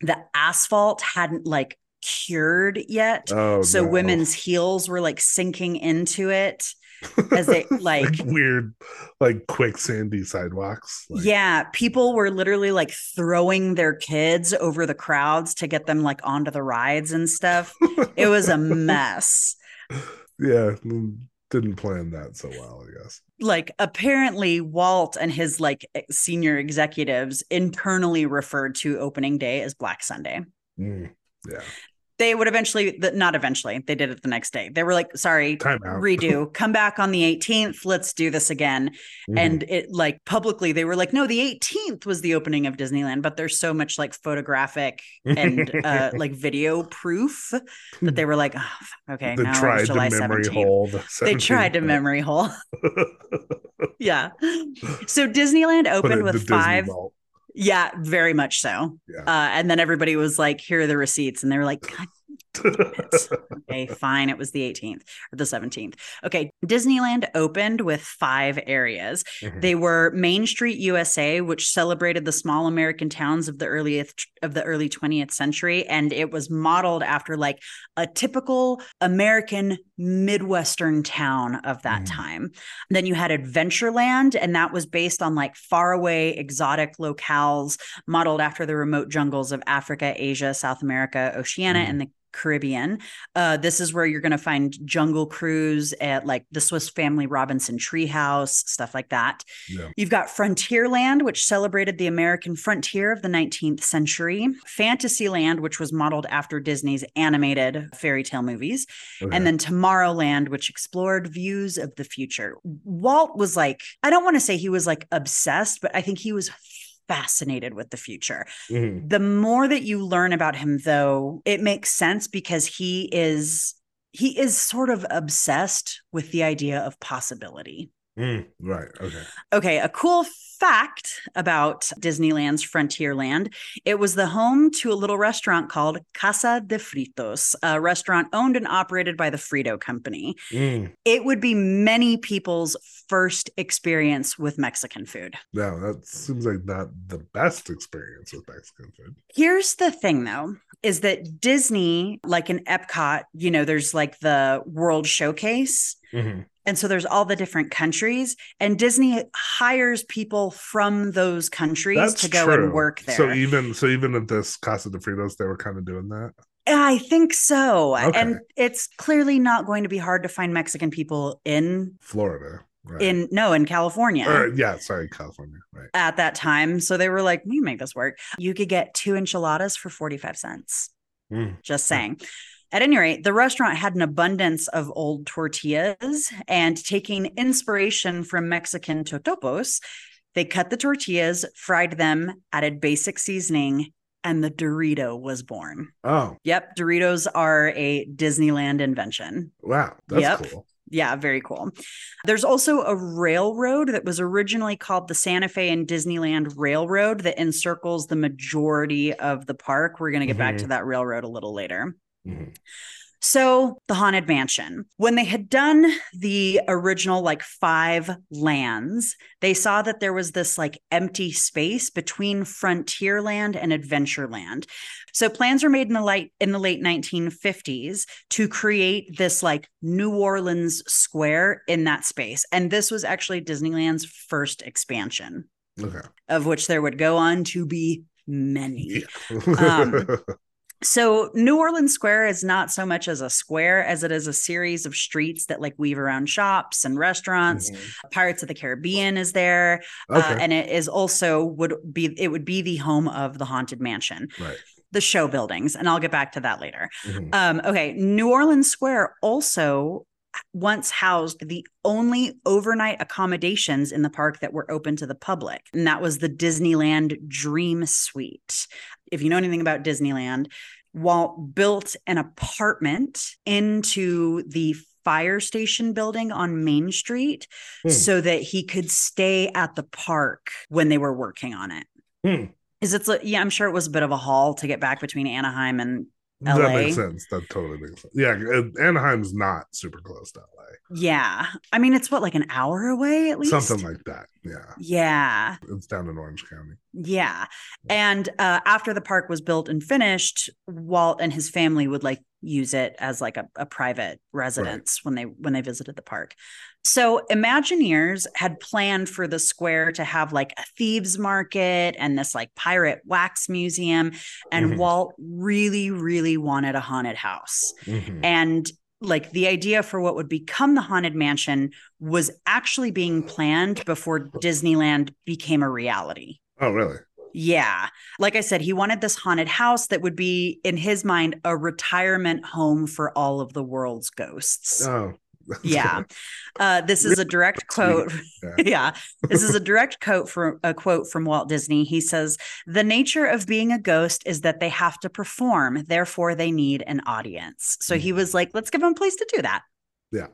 The asphalt hadn't like cured yet, Oh, so no. women's heels were like sinking into it as they like weird, like quicksandy sidewalks. Like, yeah, people were literally like throwing their kids over the crowds to get them like onto the rides and stuff. It was a mess. yeah, mm, didn't plan that so well, I guess. Like apparently Walt and his like senior executives internally referred to opening day as Black Sunday. Mm, yeah, They would eventually not eventually, they did it the next day. They were like, sorry, redo, come back on the 18th, let's do this again. Mhm. and it like publicly they were like no the 18th was the opening of disneyland but there's so much like photographic and uh like video proof that they were like oh, okay they now tried july memory 17th hole. the they tried to memory hole yeah so disneyland opened with five vault. Yeah very much so Yeah. uh and then everybody was like here are the receipts and they were like God. okay, fine. It was the 18th or the 17th. Okay, Disneyland opened with five areas. Mhm. They were Main Street USA, which celebrated the small American towns of the earliest of the early 20th century, and it was modeled after like a typical American Midwestern town of that Mhm. time. Then you had Adventureland, and that was based on like faraway exotic locales modeled after the remote jungles of Africa, Asia, South America, Oceania, Mhm. and the Caribbean. Uh, this is where you're going to find Jungle Cruise at like the Swiss Family Robinson Treehouse, stuff like that. Yeah. You've got Frontierland, which celebrated the American frontier of the 19th century. Fantasyland, which was modeled after Disney's animated fairy tale movies. Okay. And then Tomorrowland, which explored views of the future. Walt was like, I don't want to say he was like obsessed, but I think he was fascinated with the future. Mhm. The more that you learn about him, though, it makes sense because he is. He is sort of obsessed with the idea of possibility. Mm, right. Okay. Okay, a cool fact about Disneyland's Frontierland it was the home to a little restaurant called Casa de Fritos, a restaurant owned and operated by the Frito Company. Mm, It would be many people's first experience with Mexican food. no, that seems like not the best experience with Mexican food. Here's the thing though, is that Disney, like in Epcot, you know, there's like the World Showcase. Mhm. And so there's all the different countries, and Disney hires people from those countries That's to go true. and work there. So even so, even at this Casa de Fritos, they were kind of doing that. I think so. Okay. And it's clearly not going to be hard to find Mexican people in Florida. Right. in no in California. Or, yeah, sorry, California. Right. At that time. So they were like, we can make this work. You could get two enchiladas for 45 cents. Mm. Just saying. At any rate, the restaurant had an abundance of old tortillas and taking inspiration from Mexican totopos, they cut the tortillas, fried them, added basic seasoning, and the Dorito was born. Oh, Yep, Doritos are a Disneyland invention. wow. That's Yep. cool. Yeah, very cool. There's also a railroad that was originally called the Santa Fe and Disneyland Railroad that encircles the majority of the park. We're going to get back to mm-hmm. that railroad a little later. Mhm. So, the Haunted Mansion. When they had done the original like five lands, they saw that there was this like empty space between Frontierland and Adventureland. So, plans were made in the late in the late 1950s to create this like New Orleans square in that space. And this was actually Disneyland's first expansion, Okay. of which there would go on to be many. Yeah. Um, So New Orleans Square is not so much as a square as it is a series of streets that like weave around shops and restaurants. Mhm. Pirates of the Caribbean is there, uh, and it is also would be it would be the home of the haunted mansion, right. the show buildings, and I'll get back to that later. Mhm. Um, okay, New Orleans Square also once housed the only overnight accommodations in the park that were open to the public, and that was the Disneyland Dream Suite. If you know anything about Disneyland, Walt built an apartment into the fire station building on Main Street Hmm. so that he could stay at the park when they were working on it. Hmm. Is it's yeah, I'm sure it was a bit of a haul to get back between Anaheim and That makes sense. That totally makes sense. Yeah, Anaheim's not super close to LA. Yeah. I mean, it's what, like an hour away at least? Something like that. Yeah. Yeah. It's down in Orange County. Yeah. And uh, after the park was built and finished, Walt and his family would like use it as like a, a private residence when they when they visited the park. So Imagineers had planned for the square to have like a thieves market and this like pirate wax museum. And Mhm. Walt really, really wanted a haunted house. Mhm. And like the idea for what would become the haunted mansion was actually being planned before Disneyland became a reality. Oh, really? Yeah. Like I said, he wanted this haunted house that would be, in his mind, a retirement home for all of the world's ghosts. Oh, yeah. Uh, this is a direct quote. Yeah. yeah. This is a direct quote from a quote from Walt Disney. He says, The nature of being a ghost is that they have to perform, therefore, they need an audience. So he was like, let's give them a place to do that. Yeah.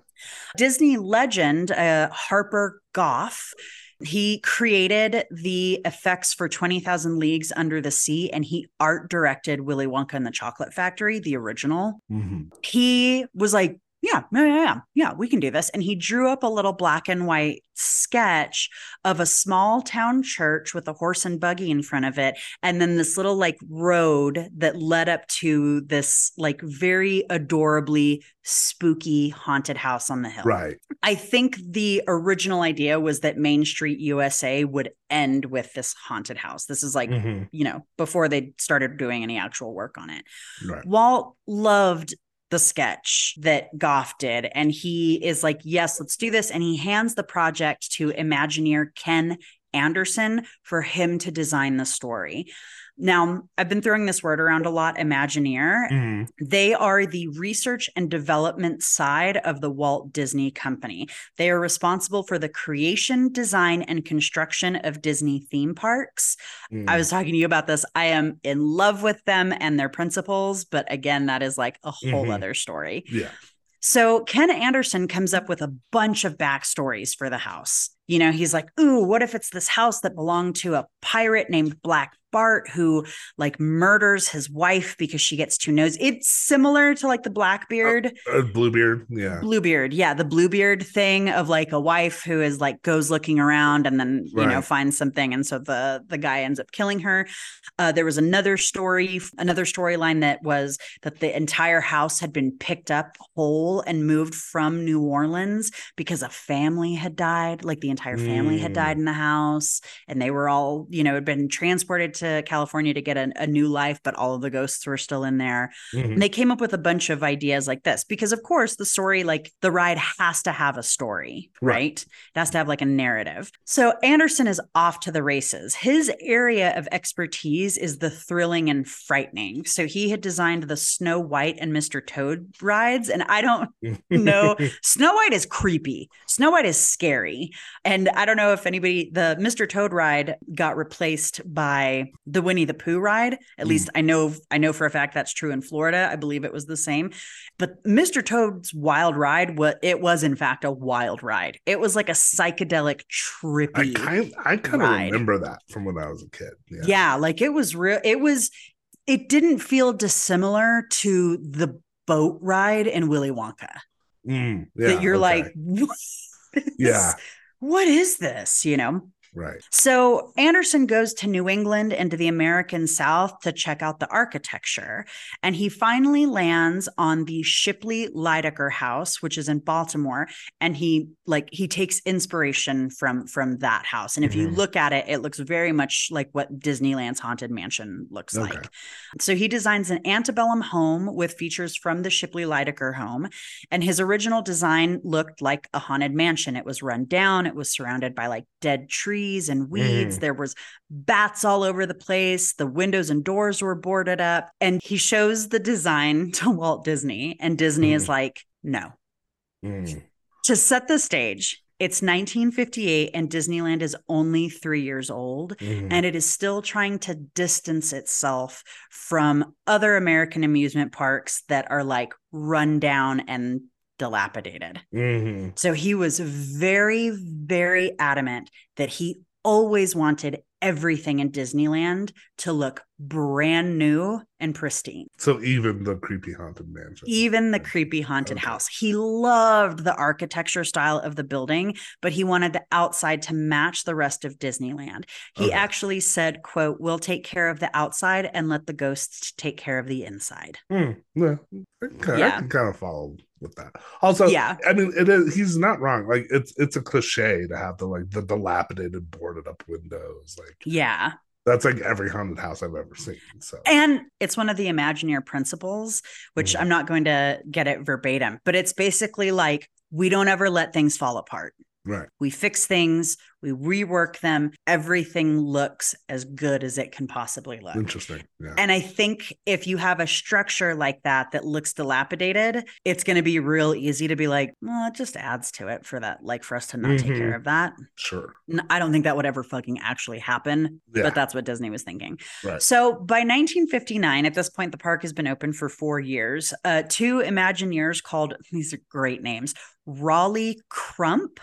Disney legend, uh, Harper Goff, he created the effects for 20,000 Leagues Under the Sea and he art directed Willy Wonka and the Chocolate Factory, the original Mhm. he was like, yeah, yeah, yeah, yeah, yeah, we can do this. And he drew up a little black and white sketch of a small town church with a horse and buggy in front of it. And then this little like road that led up to this like very adorably spooky haunted house on the hill. Right. I think the original idea was that Main Street USA would end with this haunted house. This is like, Mhm. you know, before they started doing any actual work on it. Right. Walt loved the sketch that Goff did. And he is like, yes, let's do this. And he hands the project to Imagineer Ken Anderson for him to design the story. Now, I've been throwing this word around a lot, Imagineer. Mhm. They are the research and development side of the Walt Disney Company. They are responsible for the creation, design, and construction of Disney theme parks. I Mhm. was talking to you about this. I am in love with them and their principles, but again, that is like a whole Mhm. other story. Yeah. So Ken Anderson comes up with a bunch of backstories for the house. You know, he's like, "Ooh, what if it's this house that belonged to a pirate named Black Bart who like murders his wife because she gets too nosy?" It's similar to like the Blackbeard. Uh, Bluebeard. Yeah. Bluebeard, yeah, the Bluebeard thing of like a wife who is like goes looking around and then you know finds something, and so the the guy ends up killing her. Uh, there was another story, another storyline that was that the entire house had been picked up whole and moved from New Orleans because a family had died, like the entire family had Mm. died in the house, and they were all you know had been transported to California to get a, a new life, but all of the ghosts were still in there. Mhm. And they came up with a bunch of ideas like this because, of course, the story, like the ride has to have a story, Right. right? It has to have like a narrative. So Anderson is off to the races. His area of expertise is the thrilling and frightening. So he had designed the Snow White and Mr. Toad rides. And I don't know, Snow White is creepy. Snow White is scary. And I don't know if anybody, the Mr. Toad ride got replaced by the Winnie the Pooh ride. At Mm. least I know, I know for a fact that's true in Florida. I believe it was the same. But Mr. Toad's wild ride, what it was in fact a wild ride. It was like a psychedelic I trippy. kind I kind of remember that from when I was a kid. Yeah. yeah, like it was real. It was, it didn't feel dissimilar to the boat ride in Willy Wonka. Mm, yeah, that you're okay. like, Yeah. What is this? You know? Right. So Anderson goes to New England and to the American South to check out the architecture. And he finally lands on the Shipley Lydecker House, which is in Baltimore. And he like he takes inspiration from from that house. And if you Mhm. look at it, it looks very much like what Disneyland's Haunted Mansion looks Okay. like. So he designs an antebellum home with features from the Shipley Lydecker home. And his original design looked like a haunted mansion. It was run down, it was surrounded by like dead trees and weeds. Mm. There was bats all over the place. The windows and doors were boarded up. And he shows the design to Walt Disney, and Disney is like, no. Mm, To set the stage, it's 1958 and Disneyland is only three years old mhm. and it is still trying to distance itself from other American amusement parks that are like run down and dilapidated. Mhm. So he was very, very adamant that he always wanted everything in Disneyland to look brand new and pristine. So even the creepy haunted mansion. Even the creepy haunted Okay. house. He loved the architecture style of the building, but he wanted the outside to match the rest of Disneyland. He Okay. actually said, quote, we'll take care of the outside and let the ghosts take care of the inside. Hmm, yeah, okay, I can kind of follow with that. Also, Yeah. I mean, it is. He's not wrong. Like it's it's a cliche to have the like the dilapidated, boarded up windows. Like Yeah. That's like every haunted house I've ever seen. So And it's one of the Imagineer principles, which Mhm. I'm not going to get it verbatim, but it's basically like we don't ever let things fall apart. Right, We fix things, we rework them, everything looks as good as it can possibly look. interesting. Yeah, And I think if you have a structure like that that looks dilapidated, it's going to be real easy to be like, well, it just adds to it for that, like for us to not take Mhm. care of that. sure. I don't think that would ever fucking actually happen, Yeah. but that's what Disney was thinking. Right. So by 1959, at this point, the park has been open for four years. Uh, two Imagineers called, these are great names, Rolly Crump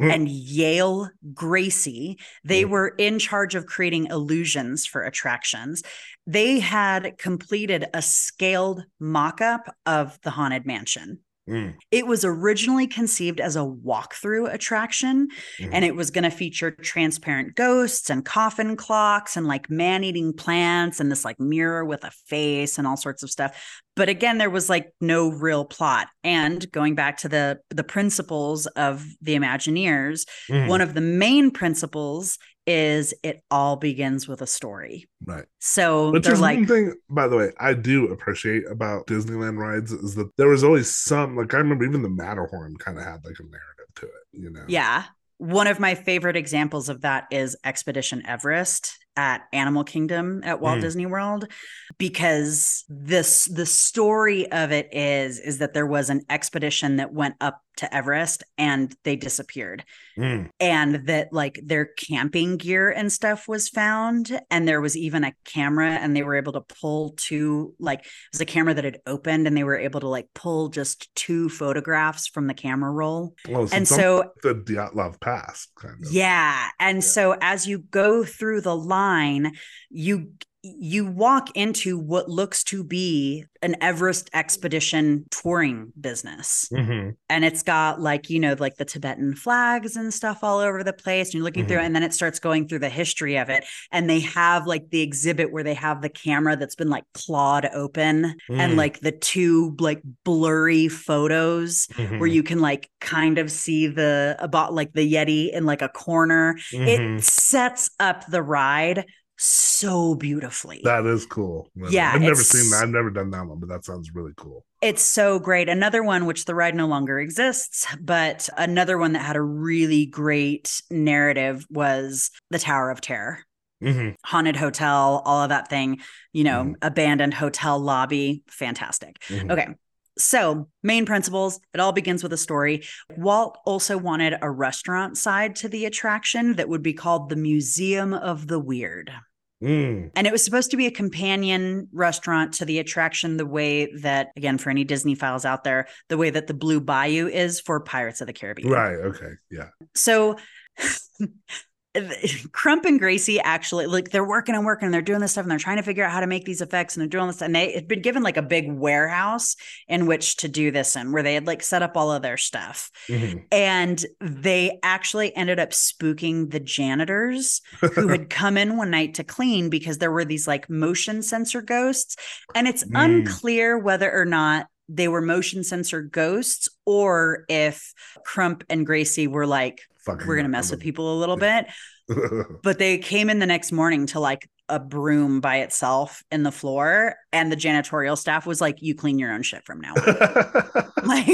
Mm. and Yale Gracey. They Mm. were in charge of creating illusions for attractions. They had completed a scaled mock up of the Haunted Mansion. Mm, It was originally conceived as a walkthrough attraction, mhm. and it was going to feature transparent ghosts and coffin clocks and like man eating plants and this like mirror with a face and all sorts of stuff. But again, there was like no real plot. And going back to the the principles of the Imagineers, Mhm. one of the main principles is it all begins with a story. right. So Which they're is like, one thing, by the way, I do appreciate about Disneyland rides is that there was always some. Like I remember, even the Matterhorn kind of had like a narrative to it. You know. Yeah. One of my favorite examples of that is Expedition Everest at Animal Kingdom at Walt Mm. Disney World because this the story of it is is that there was an expedition that went up to Everest and they disappeared Mm, and that like their camping gear and stuff was found and there was even a camera and they were able to pull two like it was a camera that had opened and they were able to like pull just two photographs from the camera roll well, and so the Dyatlov Pass kind of. yeah. And so as you go through the line, you you walk into what looks to be an Everest expedition touring business. Mhm. And it's got like, you know, like the Tibetan flags and stuff all over the place. And you're looking through it, Mhm. and then it starts going through the history of it. And they have like the exhibit where they have the camera that's been like clawed open and Mm. like the two like blurry photos where you can like kind of see the about like the Yeti in like a corner. It sets up the ride so beautifully. That is cool. Yeah, I've never seen that. I've never done that one, but that sounds really cool. it's so great. Another one, which the ride no longer exists, but another one that had a really great narrative was the Tower of Terror. Mhm. Haunted hotel, all of that thing, you know, Mhm. abandoned hotel lobby. Fantastic. Mhm. Okay. So, main principles, it all begins with a story. Walt also wanted a restaurant side to the attraction that would be called the Museum of the Weird. Mm. And it was supposed to be a companion restaurant to the attraction, the way that, again, for any Disney files out there, the way that the Blue Bayou is for Pirates of the Caribbean. Right. Okay. Yeah. So Crump and Gracey actually like they're working and working and they're doing this stuff and they're trying to figure out how to make these effects and they're doing this and they had been given like a big warehouse in which to do this in where they had like set up all of their stuff Mhm. and they actually ended up spooking the janitors who had come in one night to clean because there were these like motion sensor ghosts and it's Mm. unclear whether or not they were motion sensor ghosts or if Crump and Gracey were like Fucking we're gonna mess with people a little bit. But they came in the next morning to like a broom by itself in the floor, and the janitorial staff was like, "You clean your own shit from now on." like,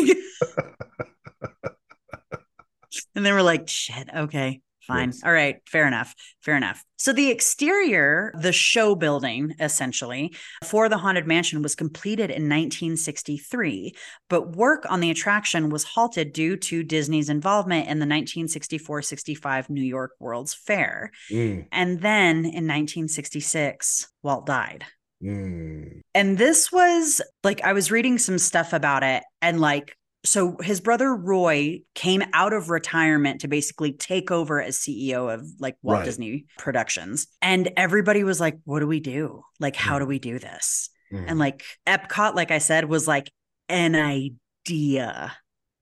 and they were like, "Shit, okay." Fine. Yes. All right. Fair enough. Fair enough. So, the exterior, the show building essentially for the Haunted Mansion was completed in 1963, but work on the attraction was halted due to Disney's involvement in the 1964 65 New York World's Fair. Mm, And then in 1966, Walt died. mm. And this was like, I was reading some stuff about it, and like, so his brother Roy came out of retirement to basically take over as CEO of like Walt Right. Disney Productions. And everybody was like, what do we do? Like, how do we do this? Mhm. And like Epcot, like I said, was like an idea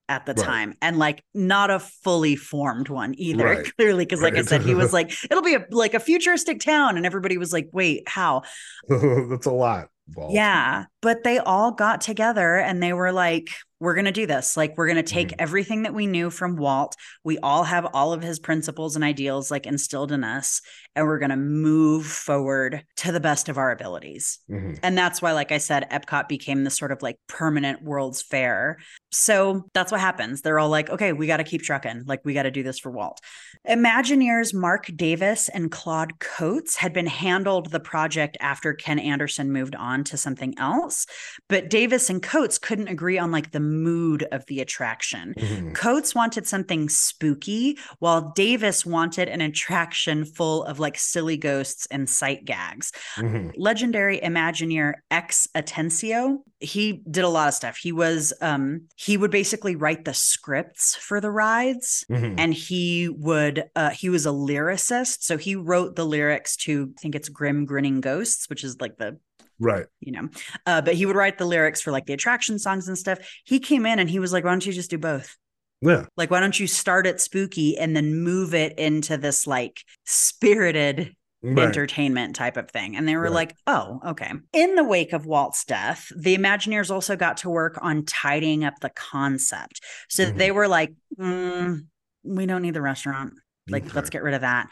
at the Right. time and like not a fully formed one either Right. clearly because like i said he was like it'll be a like a futuristic town and everybody was like wait how That's a lot. Walt. yeah, but they all got together and they were like, we're going to do this. Like, we're going to take Mhm. everything that we knew from Walt. We all have all of his principles and ideals like instilled in us, and we're going to move forward to the best of our abilities. Mhm. And that's why, like I said, Epcot became this sort of like permanent World's Fair. So that's what happens. They're all like, okay, we got to keep trucking. Like, we got to do this for Walt. Imagineers Marc Davis and Claude Coats had been handled the project after Ken Anderson moved on to something else. But Davis and Coats couldn't agree on like the mood of the attraction. Mhm. Coats wanted something spooky, while Davis wanted an attraction full of like silly ghosts and sight gags Mhm. legendary imagineer X Atencio he did a lot of stuff he was um he would basically write the scripts for the rides Mhm. and he would uh he was a lyricist so he wrote the lyrics to i think it's grim grinning ghosts which is like the Right. you know uh but he would write the lyrics for like the attraction songs and stuff he came in and he was like why don't you just do both Yeah. like why don't you start it spooky and then move it into this like spirited Right. entertainment type of thing. And they were Right. like, oh, okay. In the wake of Walt's death, the Imagineers also got to work on tidying up the concept. So Mhm. they were like, mm, we don't need the restaurant. Like, Okay. let's get rid of that.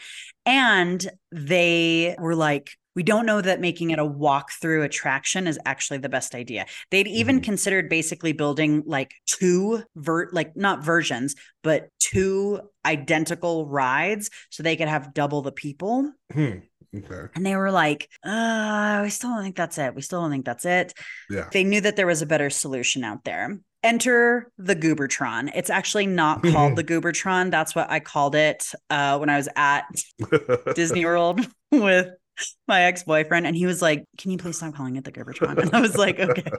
And they were like, we don't know that making it a walk-through attraction is actually the best idea. They'd even Mhm. considered basically building like two vert like not versions, but two identical rides so they could have double the people. Hmm. Okay. And they were like, uh, we still don't think that's it. We still don't think that's it. Yeah. They knew that there was a better solution out there. Enter the Goobertron. It's actually not called the Goobertron. That's what I called it uh, when I was at Disney World with my ex boyfriend. And he was like, Can you please stop calling it the Goobertron? And I was like, Okay.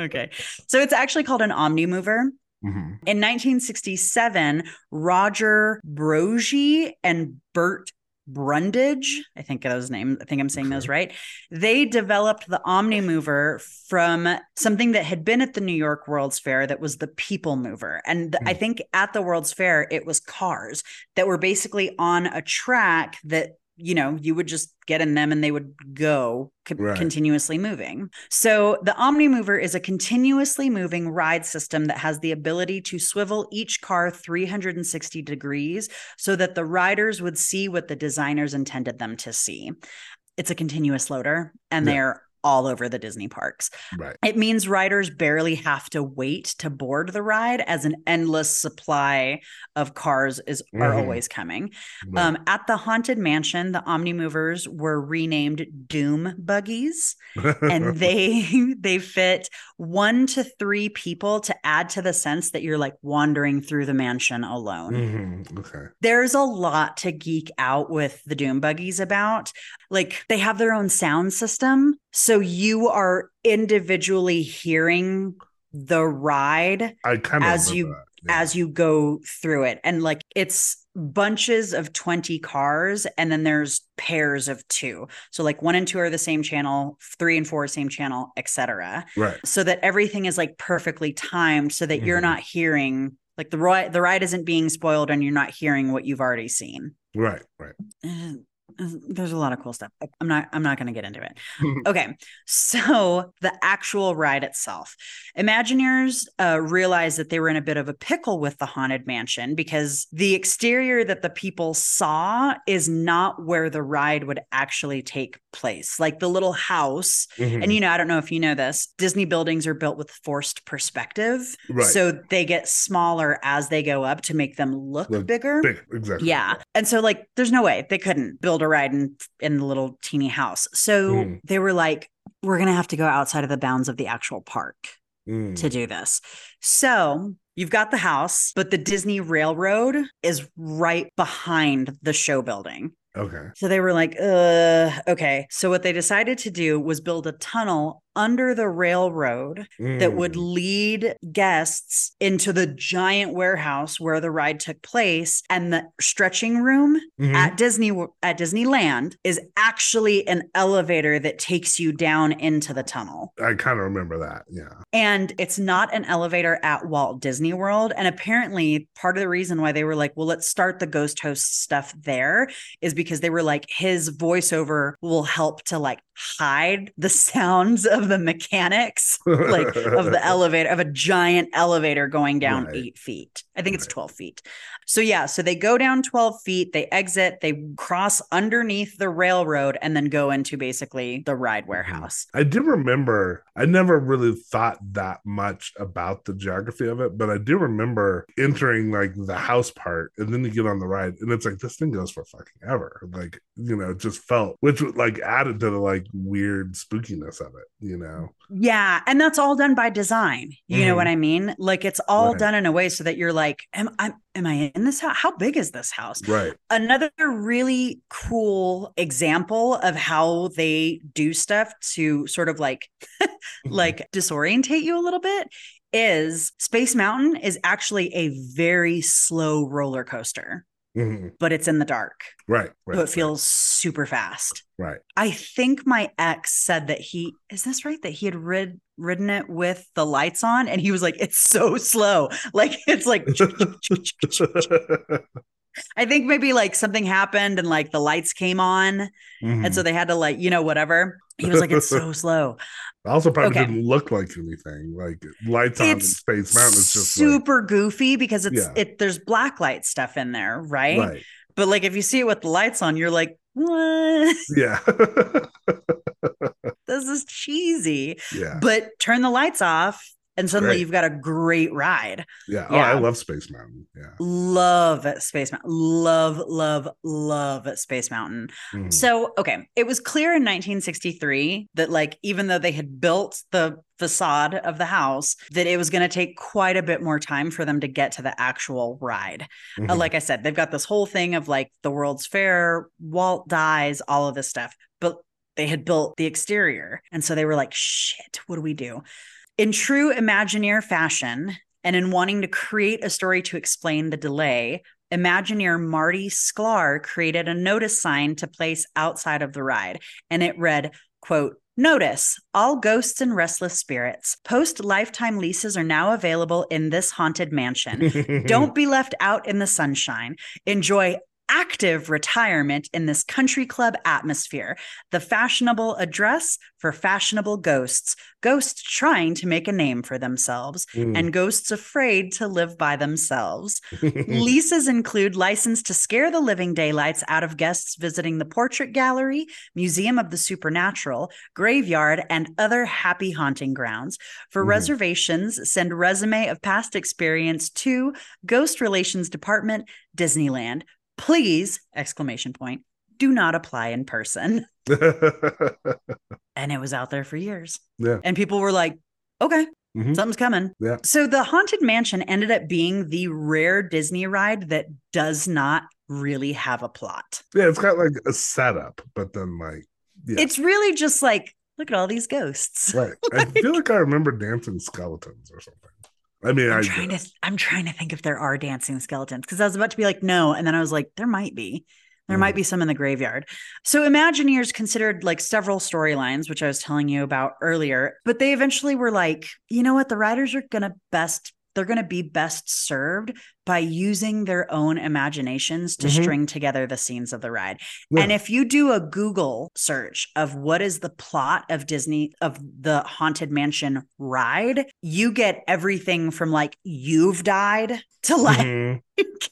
Okay. So it's actually called an Omni Mover. Mhm. In 1967, Roger Broggie and Bert Brundage, I think those names, I think I'm saying those right. They developed the Omni Mover from something that had been at the New York World's Fair that was the People Mover. And th- I Hmm. think at the World's Fair, it was cars that were basically on a track that you know, you would just get in them and they would go co- Right. continuously moving. So the Omni Mover is a continuously moving ride system that has the ability to swivel each car 360 degrees so that the riders would see what the designers intended them to see. It's a continuous loader and Yeah. they're all over the Disney parks. Right. It means riders barely have to wait to board the ride as an endless supply of cars is are Mhm. always coming. Right. Um, at the Haunted Mansion, the Omni Movers were renamed Doom Buggies, and they they fit one to three people to add to the sense that you're like wandering through the mansion alone. Mhm. Okay. There's a lot to geek out with the Doom Buggies about. Like they have their own sound system, so you are individually hearing the ride I kind of As you- as you go through it and like it's bunches of 20 cars and then there's pairs of two so like one and two are the same channel three and four same channel etc right. so that everything is like perfectly timed so that you're Mhm. not hearing like the ride the ride isn't being spoiled and you're not hearing what you've already seen Right. Right. There's a lot of cool stuff i'm not i'm not going to get into it Okay, so the actual ride itself. Imagineers uh, realized that they were in a bit of a pickle with the Haunted Mansion because the exterior that the people saw is not where the ride would actually take place. Like the little house, Mhm. and you know, I don't know if you know this, Disney buildings are built with forced perspective. Right. So they get smaller as they go up to make them look Look bigger. Big, exactly. Yeah. And so like there's no way they couldn't build a ride in in the little teeny house. So Mm. they were like we're going to have to go outside of the bounds of the actual park Mm. to do this. So You've got the house, but the Disney Railroad is right behind the show building. Okay. So they were like, uh, okay. So what they decided to do was build a tunnel under the railroad that would Mm. lead guests into the giant warehouse where the ride took place and the stretching room Mhm. at Disney at Disneyland is actually an elevator that takes you down into the tunnel. I kind of remember that. Yeah. And it's not an elevator at Walt Disney World. And apparently, part of the reason why they were like, well, let's start the ghost host stuff there is because they were like, his voiceover will help to like hide the sounds of the mechanics, like of the elevator, of a giant elevator going down Right. eight feet. I think it's 12 feet. So, yeah, so they go down 12 feet, they exit, they cross underneath the railroad, and then go into basically the ride Mm-hmm. warehouse. I do remember, I never really thought that much about the geography of it, but I do remember entering like the house part and then you get on the ride and it's like, this thing goes for fucking ever. Like, you know, just felt, which like added to the like weird spookiness of it, you know? Yeah, and that's all done by design. You know Mhm. what I mean? Like it's all Right. done in a way so that you're like, am I am I in this house? How big is this house? Right. Another really cool example of how they do stuff to sort of like like disorientate you a little bit is Space Mountain is actually a very slow roller coaster, Mhm. but it's in the dark. Right. Right. so it feels super fast. right. I think my ex said that he is this right that he had rid, ridden it with the lights on and he was like it's so slow like it's like I think maybe like something happened and like the lights came on Mhm. and so they had to like you know whatever he was like it's so slow also probably Okay. didn't look like anything. Like lights on in Space Mountain is just like, super goofy because it's Yeah. it there's black light stuff in there right? right. but like if you see it with the lights on you're like what Yeah. this is cheesy yeah. but turn the lights off and suddenly Great. you've got a great ride Yeah. Oh, I love Space Mountain. Yeah. love Space Mountain. Love, love, love Space Mountain. Mhm. So, okay, it was clear in 1963 that, like, even though they had built the facade of the house, that it was going to take quite a bit more time for them to get to the actual ride. Uh, Mhm. like I said, they've got this whole thing of like the World's Fair, Walt dies, all of this stuff, but they had built the exterior. And so they were like, shit, what do we do? In true Imagineer fashion, and in wanting to create a story to explain the delay, Imagineer Marty Sklar created a notice sign to place outside of the ride, and it read, quote, Notice all ghosts and restless spirits. Post lifetime leases are now available in this haunted mansion. Don't be left out in the sunshine. Enjoy active retirement in this country club atmosphere. The fashionable address for fashionable ghosts. Ghosts trying to make a name for themselves Mm. and ghosts afraid to live by themselves. Leases include license to scare the living daylights out of guests visiting the Portrait Gallery, Museum of the Supernatural, Graveyard, and other happy haunting grounds. For Mhm. reservations, send resume of past experience to Ghost Relations Department, Disneyland. Please! Exclamation point. Do not apply in person. And it was out there for years. yeah. And people were like, okay, Mhm. something's coming. Yeah. So the Haunted Mansion ended up being the rare Disney ride that does not really have a plot. Yeah. It's got like a setup, but then like, yeah. It's really just like, look at all these ghosts. right. I feel like I remember dancing skeletons or something. I mean, I'm I trying to I'm trying to think if there are dancing skeletons because I was about to be like no and then I was like there might be. There might Mhm. be some in the graveyard. So Imagineers considered like several storylines which I was telling you about earlier, but they eventually were like, you know what, the writers are going to best they're going to be best served by using their own imaginations to Mhm. string together the scenes of the ride. Yeah. And if you do a Google search of what is the plot of Disney of the Haunted Mansion ride, you get everything from like you've died to like Mhm.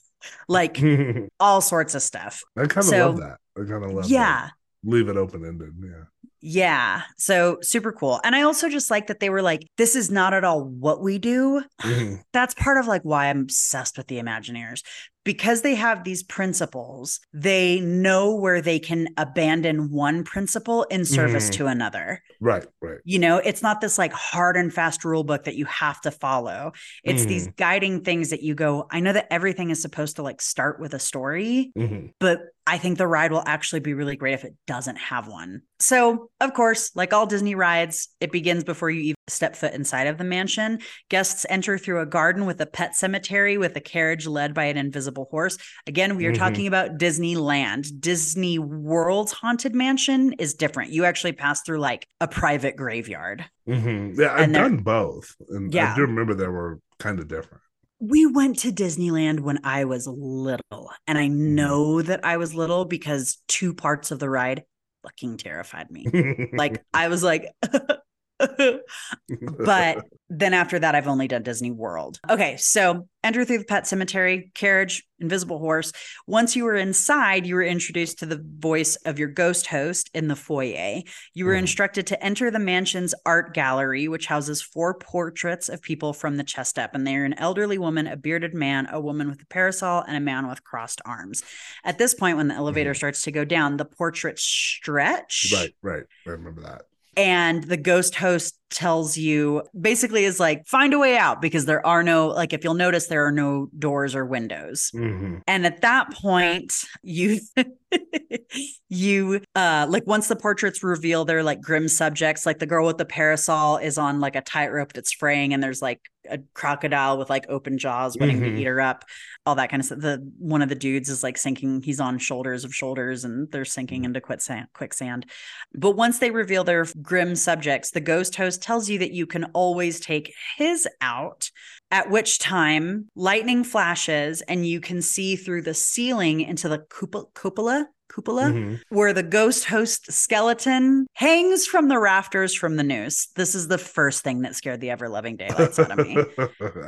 like all sorts of stuff. I kind of So, love that. I kind of love Yeah. that. Leave it open ended. Yeah. Yeah. So super cool. And I also just like that they were like, this is not at all what we do. Mhm. That's part of like why I'm obsessed with the Imagineers. Because they have these principles, they know where they can abandon one principle in service Mhm. to another. Right. Right. You know, it's not this like hard and fast rule book that you have to follow. It's these guiding things that you go, I know that everything is supposed to like start with a story, Mhm. but I think the ride will actually be really great if it doesn't have one. So of course, like all Disney rides, it begins before you even step foot inside of the mansion. Guests enter through a garden with a pet cemetery with a carriage led by an invisible horse. Again, we are Mhm. talking about Disneyland. Disney World's haunted mansion is different. You actually pass through like a private graveyard. Mhm. Yeah, I've done both. And Yeah. I do remember they were kind of different. We went to Disneyland when I was little, and I mm-hmm. know that I was little because two parts of the ride fucking terrified me. Like I was like, but then after that, I've only done Disney World. Okay, so enter through the pet cemetery, carriage, invisible horse. Once you were inside, you were introduced to the voice of your ghost host in the foyer. You were Mhm. instructed to enter the mansion's art gallery, which houses four portraits of people from the chest up. And they're an elderly woman, a bearded man, a woman with a parasol, and a man with crossed arms. At this point, when the elevator starts to go down, the portraits stretch right, right. I remember that. And the ghost host tells you basically is like find a way out because there are no like if you'll notice there are no doors or windows Mhm. and at that point you you uh like once the portraits reveal they're like grim subjects like the girl with the parasol is on like a tightrope that's fraying and there's like a crocodile with like open jaws waiting Mhm. to eat her up all that kind of stuff the one of the dudes is like sinking he's on shoulders of shoulders and they're sinking into quicksand quicksand but once they reveal their grim subjects the ghost host tells you that you can always take his out at which time lightning flashes and you can see through the ceiling into the cupola cupola cupola Mhm. where the ghost host skeleton hangs from the rafters from the noose this is the first thing that scared the ever loving daylights out of me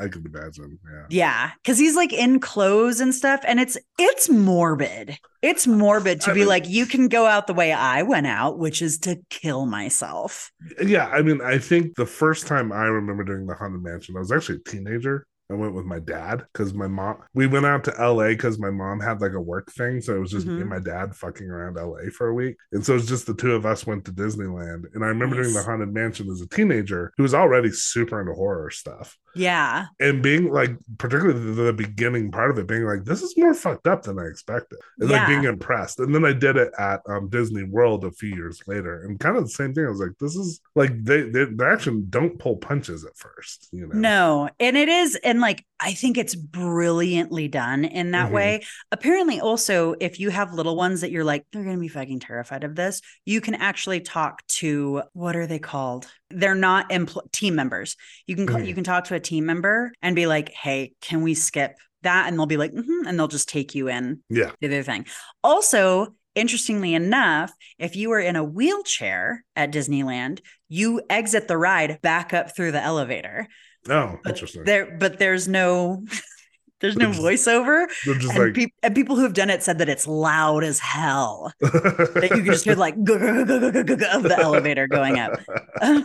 I can imagine. Yeah. yeah because he's like in clothes and stuff and it's it's morbid it's morbid to I be mean- like you can go out the way i went out which is to kill myself Yeah, I mean, I think the first time I remember doing the Haunted Mansion, I was actually a teenager. I went with my dad because my mom, we went out to LA because my mom had like a work thing. So it was just me Mhm. and my dad fucking around LA for a week. And so it was just the two of us went to Disneyland. And I remember doing the Haunted Mansion as a teenager who was already super into horror stuff. yeah And being like, particularly the, the beginning part of it, being like, this is more fucked up than I expected. And Yeah. like being impressed. And then I did it at um, Disney World a few years later. And kind of the same thing. I was like, this is like, they, they, they actually don't pull punches at first, you know? No, and it is, and like I think it's brilliantly done in that Mhm. way. Apparently, also, if you have little ones that you're like, they're gonna be fucking terrified of this, you can actually talk to what are they called? They're not empl- team members. You can call, Mhm. you can talk to a team member and be like, hey, can we skip that? And they'll be like, "Mhm," and they'll just take you in Yeah. the other thing. Also, interestingly enough, if you were in a wheelchair at Disneyland, you exit the ride back up through the elevator. Oh, But interesting. There, but there's no, there's no voiceover, and, like, peop- and people who've done it said that it's loud as hell. That you can just hear like of the elevator going up. At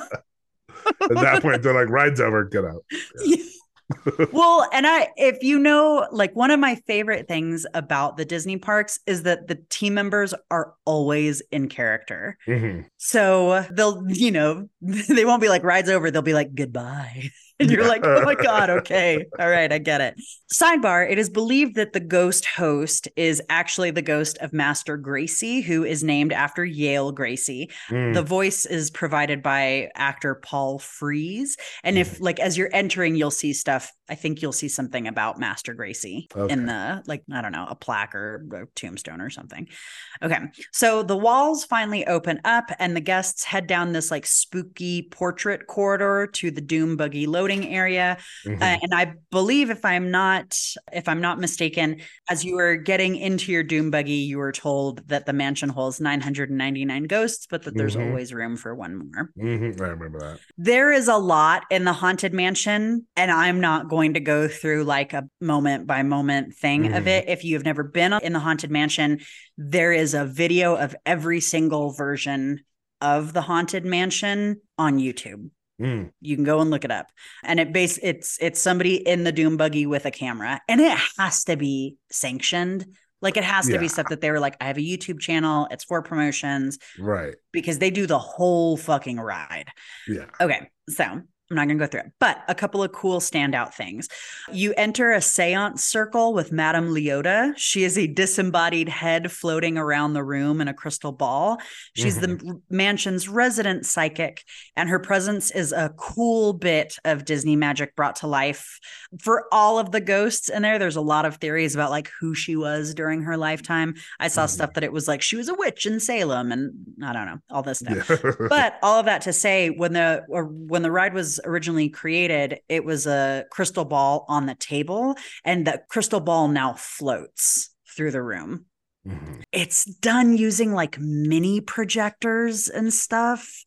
that point, they're like, ride's over, get out. well, and I, if you know, like one of my favorite things about the Disney parks is that the team members are always in character. Mhm. So they'll, you know, they won't be like rides over. They'll be like goodbye. And you're like, oh my God, okay. All right, I get it. Sidebar It is believed that the ghost host is actually the ghost of Master Gracey, who is named after Yale Gracey. Mm. The voice is provided by actor Paul Frees. And if, Mm-hmm. like, as you're entering, you'll see stuff. I think you'll see something about Master Gracey Okay. in the, like, I don't know, a plaque or a tombstone or something. Okay. So the walls finally open up and the guests head down this, like, spooky portrait corridor to the Doom Buggy loading area. Mhm. Uh, and I believe, if I'm not, if I'm not mistaken, as you were getting into your doom buggy, you were told that the mansion holds 999 ghosts, but that there's Mhm. always room for one more. Mhm. I remember that. There is a lot in the haunted mansion, and I'm not going to go through like a moment by moment thing of Mhm. it. If you've never been in the haunted mansion, there is a video of every single version of the haunted mansion on YouTube. Mm. you can go and look it up. And it base it's it's somebody in the doom buggy with a camera and it has to be sanctioned. Like it has to be stuff that they were like i have a youtube channel. It's for promotions. Right. because they do the whole fucking ride. Yeah. okay so I'm not going to go through it, but a couple of cool standout things. You enter a seance circle with Madame Leota. She is a disembodied head floating around the room in a crystal ball. She's the Mm-hmm. r- mansion's resident psychic, and her presence is a cool bit of Disney magic brought to life. For all of the ghosts in there, there's a lot of theories about like who she was during her lifetime. I saw Mhm. stuff that it was like she was a witch in Salem, and I don't know, all this stuff Yeah. but all of that to say when the when the ride was originally created it was a crystal ball on the table and the crystal ball now floats through the room Mhm. it's done using like mini projectors and stuff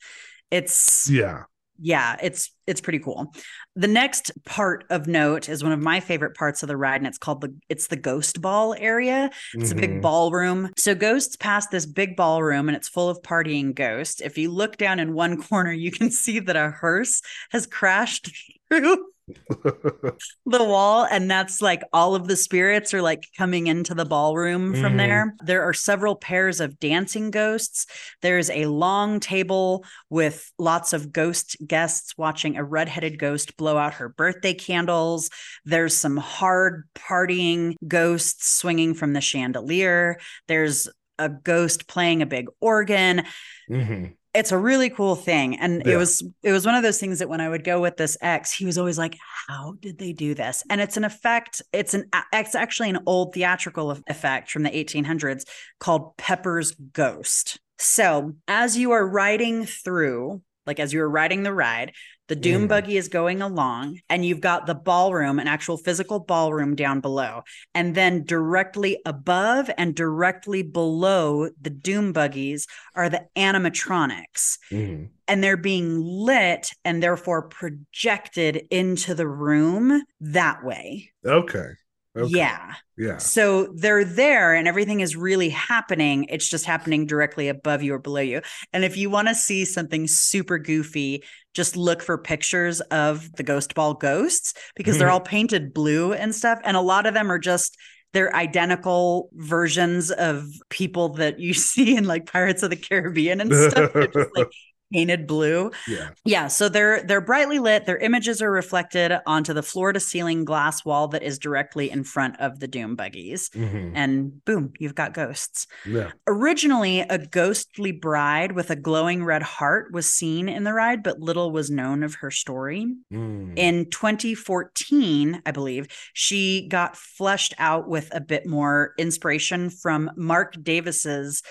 it's yeah. Yeah it's it's pretty cool the next part of note is one of my favorite parts of the ride and it's called the it's the ghost ball area it's a big Mhm. ballroom. So ghosts pass this big ballroom and it's full of partying ghosts. If you look down in one corner, you can see that a hearse has crashed through the wall and that's like all of the spirits are like coming into the ballroom from Mhm. there. There are several pairs of dancing ghosts. There's a long table with lots of ghost guests watching a redheaded ghost blow out her birthday candles. There's some hard partying ghosts swinging from the chandelier. There's a ghost playing a big organ Mhm. It's a really cool thing. And Yeah. it was it was one of those things that when i would go with this ex he was always like how did they do this? And it's an effect it's an it's actually an old theatrical effect from the 1800s called pepper's ghost. So as you are riding through like as you are riding the ride the doom Mhm. buggy is going along and you've got the ballroom an actual physical ballroom down below and then directly above and directly below the doom buggies are the animatronics Mhm. and they're being lit and therefore projected into the room that way. Okay. Okay. Yeah. Yeah. So they're there and everything is really happening. It's just happening directly above you or below you. And if you want to see something super goofy, just look for pictures of the ghost ball ghosts because they're Mhm. all painted blue and stuff. And a lot of them are just they're identical versions of people that you see in like Pirates of the Caribbean and stuff. They're just like painted blue. Yeah. Yeah, so they're they're brightly lit. Their images are reflected onto the floor to ceiling glass wall that is directly in front of the doom buggies. Mhm. And boom, you've got ghosts. Yeah. Originally, a ghostly bride with a glowing red heart was seen in the ride, but little was known of her story. Mm. In 2014, I believe, she got fleshed out with a bit more inspiration from Marc Davis's.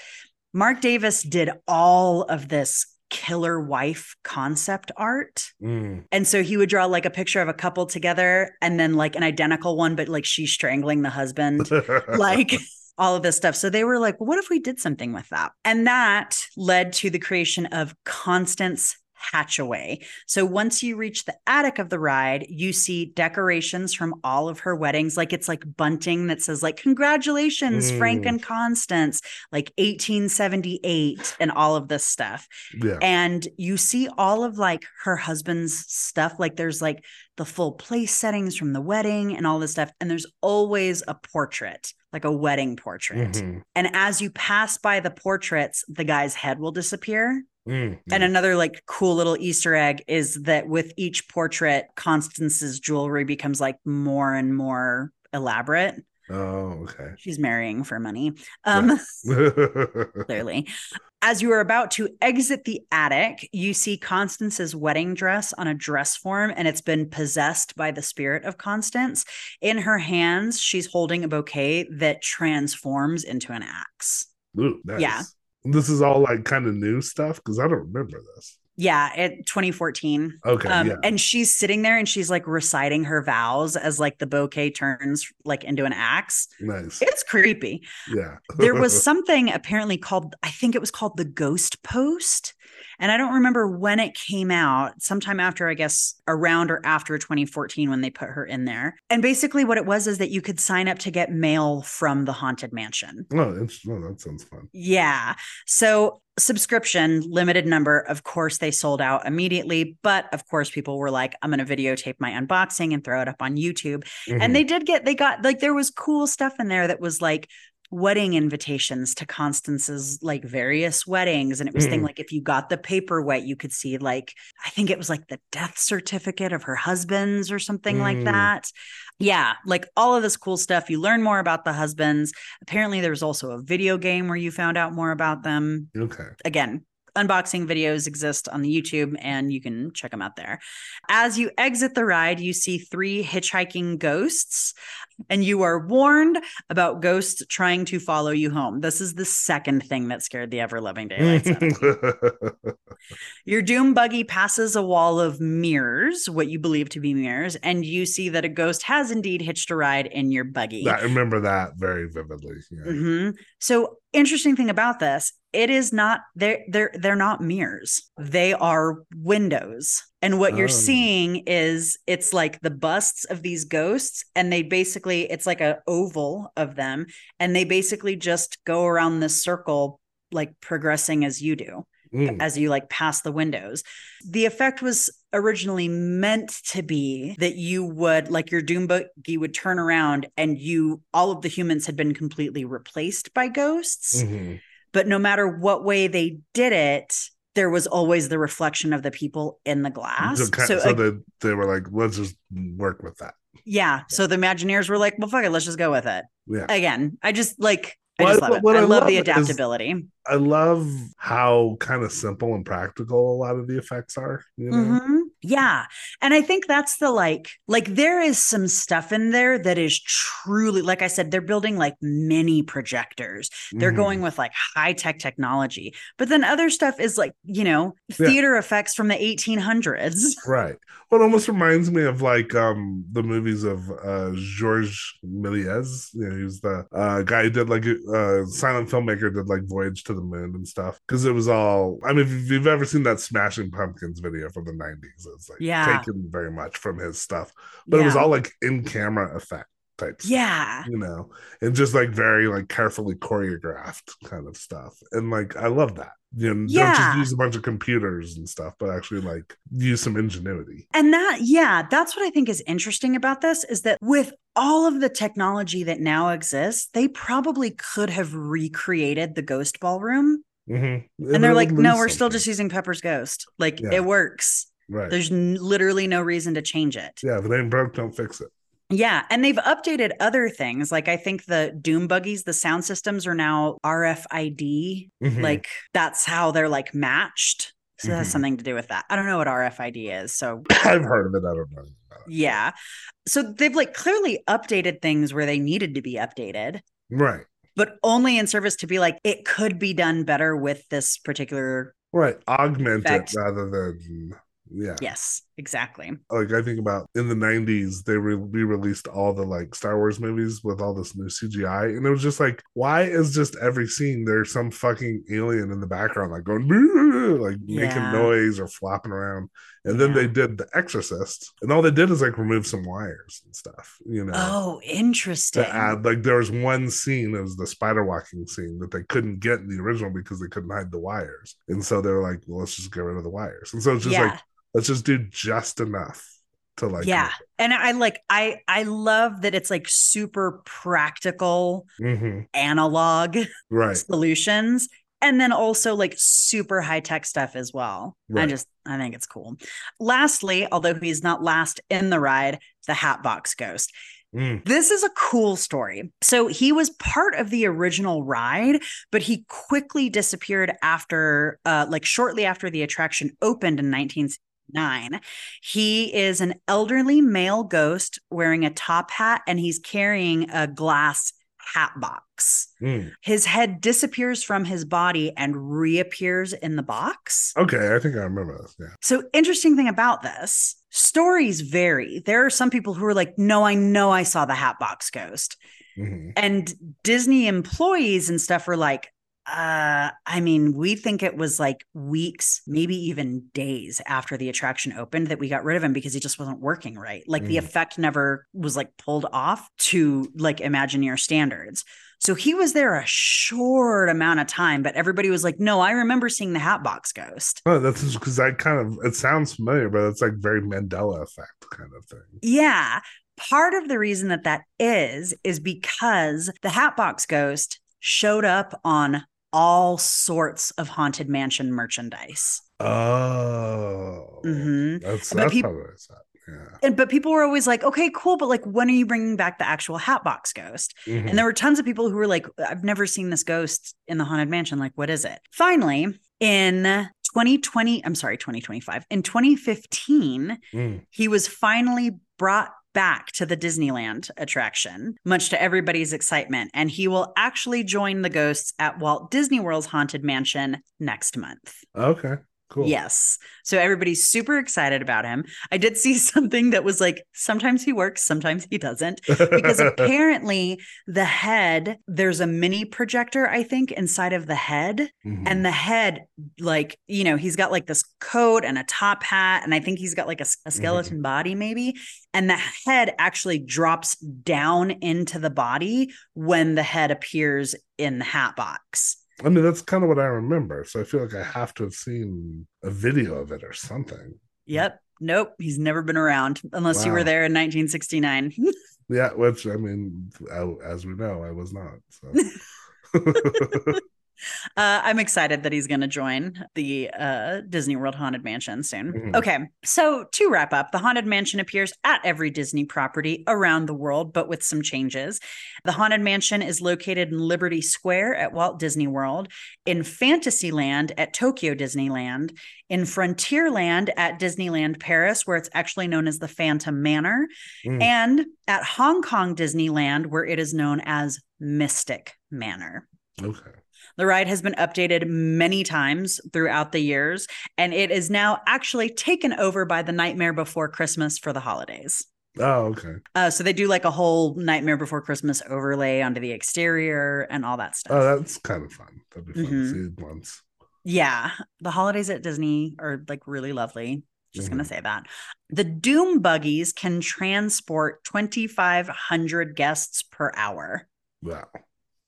Marc Davis did all of this killer wife concept art. Mm. And so he would draw like a picture of a couple together and then like an identical one, but like she's strangling the husband like all of this stuff. So they were like, what if we did something with that? And that led to the creation of Constance Hatcheway. So once you reach the attic of the ride, you see decorations from all of her weddings. Like it's like bunting that says like congratulations, Frank Mm. and Constance, like 1878 and all of this stuff yeah. and you see all of like her husband's stuff like there's like the full place settings from the wedding and all this stuff and there's always a portrait like a wedding portrait Mhm. and as you pass by the portraits the guy's head will disappear Mm. and another like cool little easter egg is that with each portrait constance's jewelry becomes like more and more elaborate oh, okay. she's marrying for money um clearly. As you are about to exit the attic, you see Constance's wedding dress on a dress form, and it's been possessed by the spirit of Constance. In her hands, she's holding a bouquet that transforms into an axe. Ooh, nice. Yeah. This is all like kind of new stuff because I don't remember this. Yeah, it 2014. Okay. Um, yeah. and she's sitting there and she's like reciting her vows as like the bouquet turns like into an axe. Nice. It's creepy. Yeah. there was something apparently called i think it was called the ghost post and i don't remember when it came out sometime after i guess around or after 2014 when they put her in there and basically what it was is that you could sign up to get mail from the haunted mansion oh. Oh, that sounds fun. yeah so subscription limited number of course they sold out immediately but of course people were like i'm going to videotape my unboxing and throw it up on youtube Mhm. and they did get they got like there was cool stuff in there that was like wedding invitations to Constance's like various weddings. And it was Mm. like if you got the paper wet, you could see like I think it was like the death certificate of her husband's or something like Mm. that. Yeah, like all of this cool stuff. You learn more about the husbands. Apparently, there was also a video game where you found out more about them. Okay. Again, unboxing videos exist on the YouTube and you can check them out there. As you exit the ride, you see three hitchhiking ghosts and you are warned about ghosts trying to follow you home. This is the second thing that scared the ever loving daylights out. Your doom buggy passes a wall of mirrors, what you believe to be mirrors, and you see that a ghost has indeed hitched a ride in your buggy. I remember that very vividly. Yeah. hmm So interesting thing about this, it is not they're they're they're not mirrors. They are windows. And what you're Oh. seeing is it's like the busts of these ghosts, and they basically it's like a oval of them, and they basically just go around this circle, like progressing as you do Mm. as you like pass the windows. The effect was originally meant to be that you would like your doom buggy would turn around and you all of the humans had been completely replaced by ghosts. Mhm. But no matter what way they did it, there was always the reflection of the people in the glass. So, So, so they, they were like, let's just work with that. yeah, so the Imagineers were like, "Well, fuck it, let's just go with it." Yeah. Again, I just like I Well, just love it. I, I love, the love is- adaptability. I love how kind of simple and practical a lot of the effects are. You know? Mhm. Yeah. And I think that's the like, like there is some stuff in there that is truly, like I said, they're building like mini projectors. They're Mhm. going with like high tech technology. But then other stuff is like, you know, Yeah. theater effects from the 1800s. Right. Well, it almost reminds me of like um the movies of uh Georges Méliès. You know, he was the uh guy who did like uh silent filmmaker did like Voyage to the Moon and stuff. Because it was all I mean, if you've ever seen that Smashing Pumpkins video from the 90s, like Yeah. taken very much from his stuff. But it was all like in camera effect type stuff. Yeah. you know, and just like very like carefully choreographed kind of stuff. And like I love that. You know, don't Yeah. just use a bunch of computers and stuff, but actually like use some ingenuity. And that, yeah, that's what I think is interesting about this is that with all of the technology that now exists, they probably could have recreated the ghost ballroom. Mm-hmm. And they're like, no, we're still just using Pepper's ghost. Like Yeah. it works. Right. There's n- literally no reason to change it. yeah, if it ain't broke, don't fix it. Yeah. And they've updated other things. Like I think the Doom buggies, the sound systems are now RFID. Mhm. Like that's how they're like matched. So that has Mhm. something to do with that. I don't know what RFID is. So I've heard of it. I don't know. yeah. So they've like clearly updated things where they needed to be updated. Right. But only in service to be like, it could be done better with this particular. Right. Augment Effect. it rather than yeah. Yes, exactly. Like I think about in the nineties, they re- re-released all the like Star Wars movies with all this new CGI, and it was just like, why is just every scene there's some fucking alien in the background like going like Yeah. making noise or flopping around, and then Yeah. they did The Exorcist, and all they did is like remove some wires and stuff, you know. Oh, interesting. To add, like there was one scene, it was the spider walking scene that they couldn't get in the original because they couldn't hide the wires, and so they were like, "Well, let's just get rid of the wires." And so it's just yeah. like, let's just do just enough to like, yeah. And I like, I, I love that it's like super practical hmm analog right, solutions. And then also like super high tech stuff as well. I just, I think it's cool. Lastly, although he's not last in the ride, the Hatbox Ghost. Mm. This is a cool story. So he was part of the original ride, but he quickly disappeared after, uh, like shortly after the attraction opened in 1969. He is an elderly male ghost wearing a top hat and he's carrying a glass hat box. Mm. His head disappears from his body and reappears in the box. Okay, I think I remember this. Yeah. So, interesting thing about this stories vary. There are some people who are like, no, I know I saw the Hatbox Ghost. hmm And Disney employees and stuff are like, uh, I mean, we think it was like weeks, maybe even days after the attraction opened that we got rid of him because he just wasn't working right. Like the Mm. effect never was like pulled off to like Imagineer standards. So he was there a short amount of time, but everybody was like, no, I remember seeing the Hatbox Ghost. Oh, that's because I kind of it sounds familiar, but it's like very Mandela effect kind of thing. Yeah. part of the reason that that is, is because the Hatbox Ghost showed up on all sorts of Haunted Mansion merchandise. Oh, Mhm. that's But that's peop- probably what I. Yeah. And but people were always like, okay, cool, but like when are you bringing back the actual Hatbox Ghost? Mhm. And there were tons of people who were like, I've never seen this ghost in the Haunted Mansion. Like, what is it? Finally, in 2020, I'm sorry, 2025, in 2015, Mm. he was finally brought back to the Disneyland attraction, much to everybody's excitement. And he will actually join the ghosts at Walt Disney World's Haunted Mansion next month. Okay. Cool. Yes. So everybody's super excited about him. I did see something that was like, sometimes he works, sometimes he doesn't. Because apparently, the head, there's a mini projector, I think, inside of the head. Mhm. And the head, like, you know, he's got like this coat and a top hat. And I think he's got like a skeleton body, maybe. And the head actually drops down into the body when the head appears in the hat box. I mean, that's kind of what I remember. So I feel like I have to have seen a video of it or something. Yep. Nope. He's never been around unless you were there in 1969. Yeah, which I mean, I, as we know, I was not. So. Uh, I'm excited that he's going to join the uh, Disney World Haunted Mansion soon. Mhm. Okay, so to wrap up, the Haunted Mansion appears at every Disney property around the world, but with some changes. The Haunted Mansion is located in Liberty Square at Walt Disney World, in Fantasyland at Tokyo Disneyland, in Frontierland at Disneyland Paris, where it's actually known as the Phantom Manor, Mm. and at Hong Kong Disneyland, where it is known as Mystic Manor. okay. The ride has been updated many times throughout the years, and it is now actually taken over by the Nightmare Before Christmas for the holidays. Oh, okay. Uh, so they do like a whole Nightmare Before Christmas overlay onto the exterior and all that stuff. Oh, that's kind of fun. That'd be fun Mhm. to see once. yeah, the holidays at Disney are like really lovely. Just gonna Mhm. say that. The Doom buggies can transport 2,500 guests per hour. Wow.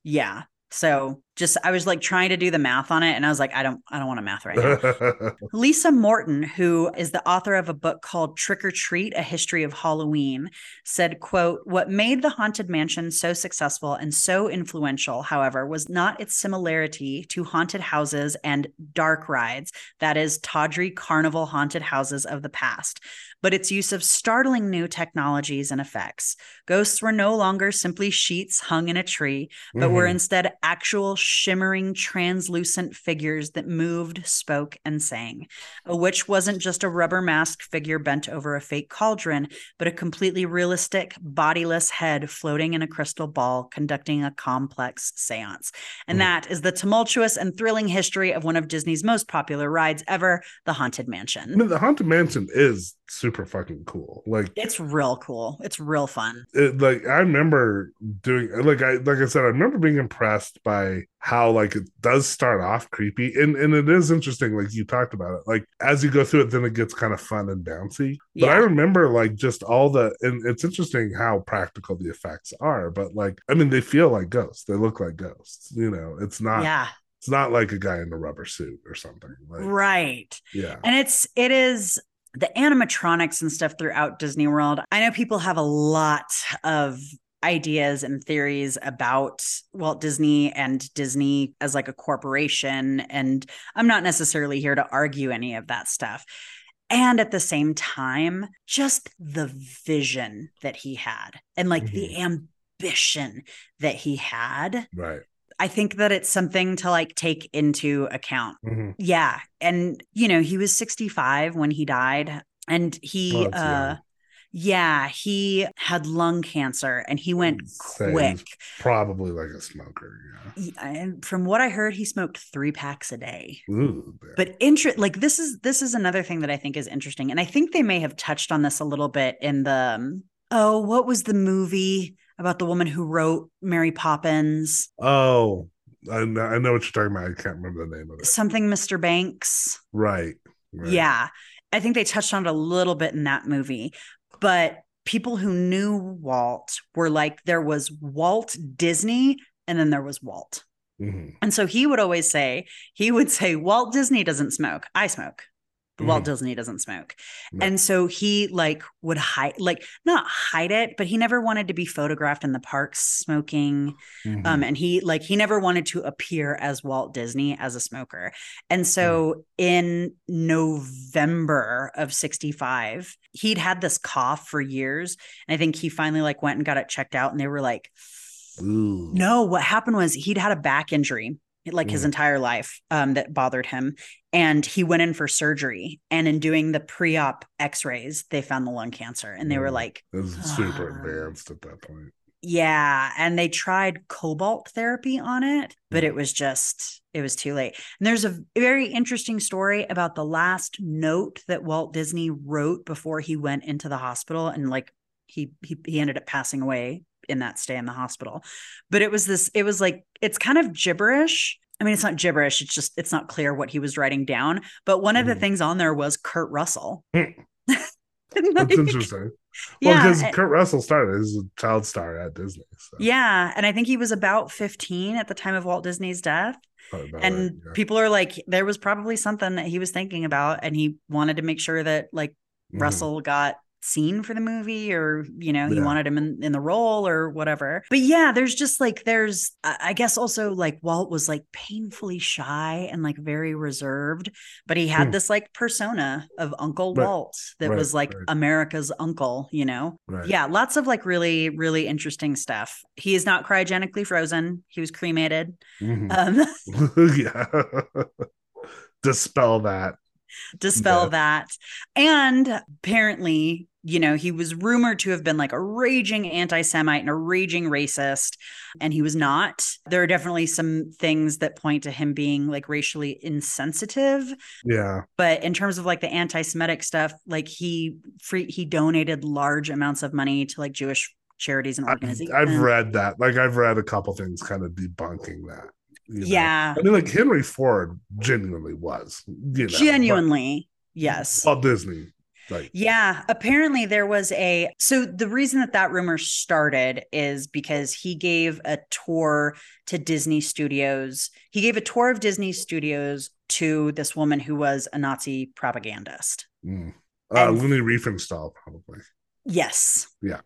Yeah. So just I was like trying to do the math on it, and I was like, I don't, I don't want to math right now. Lisa Morton, who is the author of a book called Trick or Treat: A History of Halloween, said, quote, "What made the Haunted Mansion so successful and so influential, however, was not its similarity to haunted houses and dark rides, that is Tawdry carnival haunted houses of the past, but its use of startling new technologies and effects. Ghosts were no longer simply sheets hung in a tree, but were Mhm. instead actual shimmering, translucent figures that moved, spoke, and sang. A witch wasn't just a rubber masked figure bent over a fake cauldron, but a completely realistic, bodiless head floating in a crystal ball, conducting a complex seance. And Mm. that is the tumultuous and thrilling history of one of Disney's most popular rides ever, the Haunted Mansion. mean, the Haunted Mansion is super fucking cool. Like, It's real cool. It's real fun. it, like I remember doing like I like I said, I remember being impressed by how like it does start off creepy and and it is interesting. Like you talked about it. Like as you go through it, then it gets kind of fun and bouncy. But I remember like just all the and it's interesting how practical the effects are. But like I mean, they feel like ghosts. They look like ghosts. You know, it's not. Yeah, It's not like a guy in a rubber suit or something. Like, right. yeah. And it's it is the animatronics and stuff throughout Disney World. I know people have a lot of ideas and theories about Walt Disney and Disney as like a corporation and I'm not necessarily here to argue any of that stuff. And at the same time, just the vision that he had and like the ambition that he had. Right. I think that it's something to like take into account Mhm. yeah. And you know, he was 65 when he died and he Oh, uh. Yeah, he had lung cancer and he went Same. quick. Probably like a smoker. Yeah. And from what I heard, he smoked 3 packs a day. Ooh. But interest like this is this is another thing that I think is interesting and I think they may have touched on this a little bit in the um, oh, what was the movie about the woman who wrote Mary Poppins? Oh, I know, I know what you're talking about. I can't remember the name of it. Something Mr. Banks. Right. right. Yeah. I think they touched on it a little bit in that movie. But people who knew Walt were like, there was Walt Disney and then there was Walt. Mhm. And so he would always say, he would say, Walt Disney doesn't smoke. I smoke. But Walt. Disney doesn't smoke. No. And so he like would hide like not hide it, but he never wanted to be photographed in the parks smoking. Mhm. Um, and he like he never wanted to appear as Walt Disney as a smoker. And so in November of 65, he'd had this cough for years. And I think he finally like went and got it checked out and they were like, Ooh. no, what happened was he'd had a back injury like his Mm. entire life um, that bothered him. And he went in for surgery. And in doing the pre op x rays, they found the lung cancer. And they were Mm. like, It was super advanced at that point. yeah. And they tried cobalt therapy on it, but Mm. it was just, it was too late. And there's a very interesting story about the last note that Walt Disney wrote before he went into the hospital. And like, he, he, he ended up passing away in that stay in the hospital. But it was this, it was like, it's kind of gibberish. I mean, it's not gibberish. It's just, it's not clear what he was writing down. But one of the Mhm. things on there was Kurt Russell. And, That's interesting. Well, yeah. because Kurt Russell started as a child star at Disney. So Yeah. And I think he was about 15 at the time of Walt Disney's death. and right, yeah. people are like, there was probably something that he was thinking about. And he wanted to make sure that like Mhm. Russell got seen for the movie or, you know, he wanted him in, in the role or whatever. But yeah, there's just like, there's, I guess also like Walt was like painfully shy and like very reserved, but he had Hmm. this like persona of Uncle Right. Walt that Right, was like right. America's uncle, you know? Right. Yeah, lots of like really, really interesting stuff. He is not cryogenically frozen. He was cremated. Mhm. Um, yeah. Dispel that. Dispel Yeah. that. And apparently, you know, he was rumored to have been like a raging anti Semite and a raging racist, and he was not. There are definitely some things that point to him being like racially insensitive. Yeah. But in terms of like the anti Semitic stuff, like he free, he donated large amounts of money to like Jewish charities and organizations. I've read that. Like I've read a couple things kind of debunking that. You know. Yeah, I mean, like Henry Ford genuinely was, you know, genuinely. Yes. Walt Disney, like, Yeah, apparently there was a so the reason that that rumor started is because he gave a tour to Disney Studios. He gave a tour of Disney Studios to this woman who was a Nazi propagandist. mm. uh, And- Riefenstahl, probably. Yes. Yeah.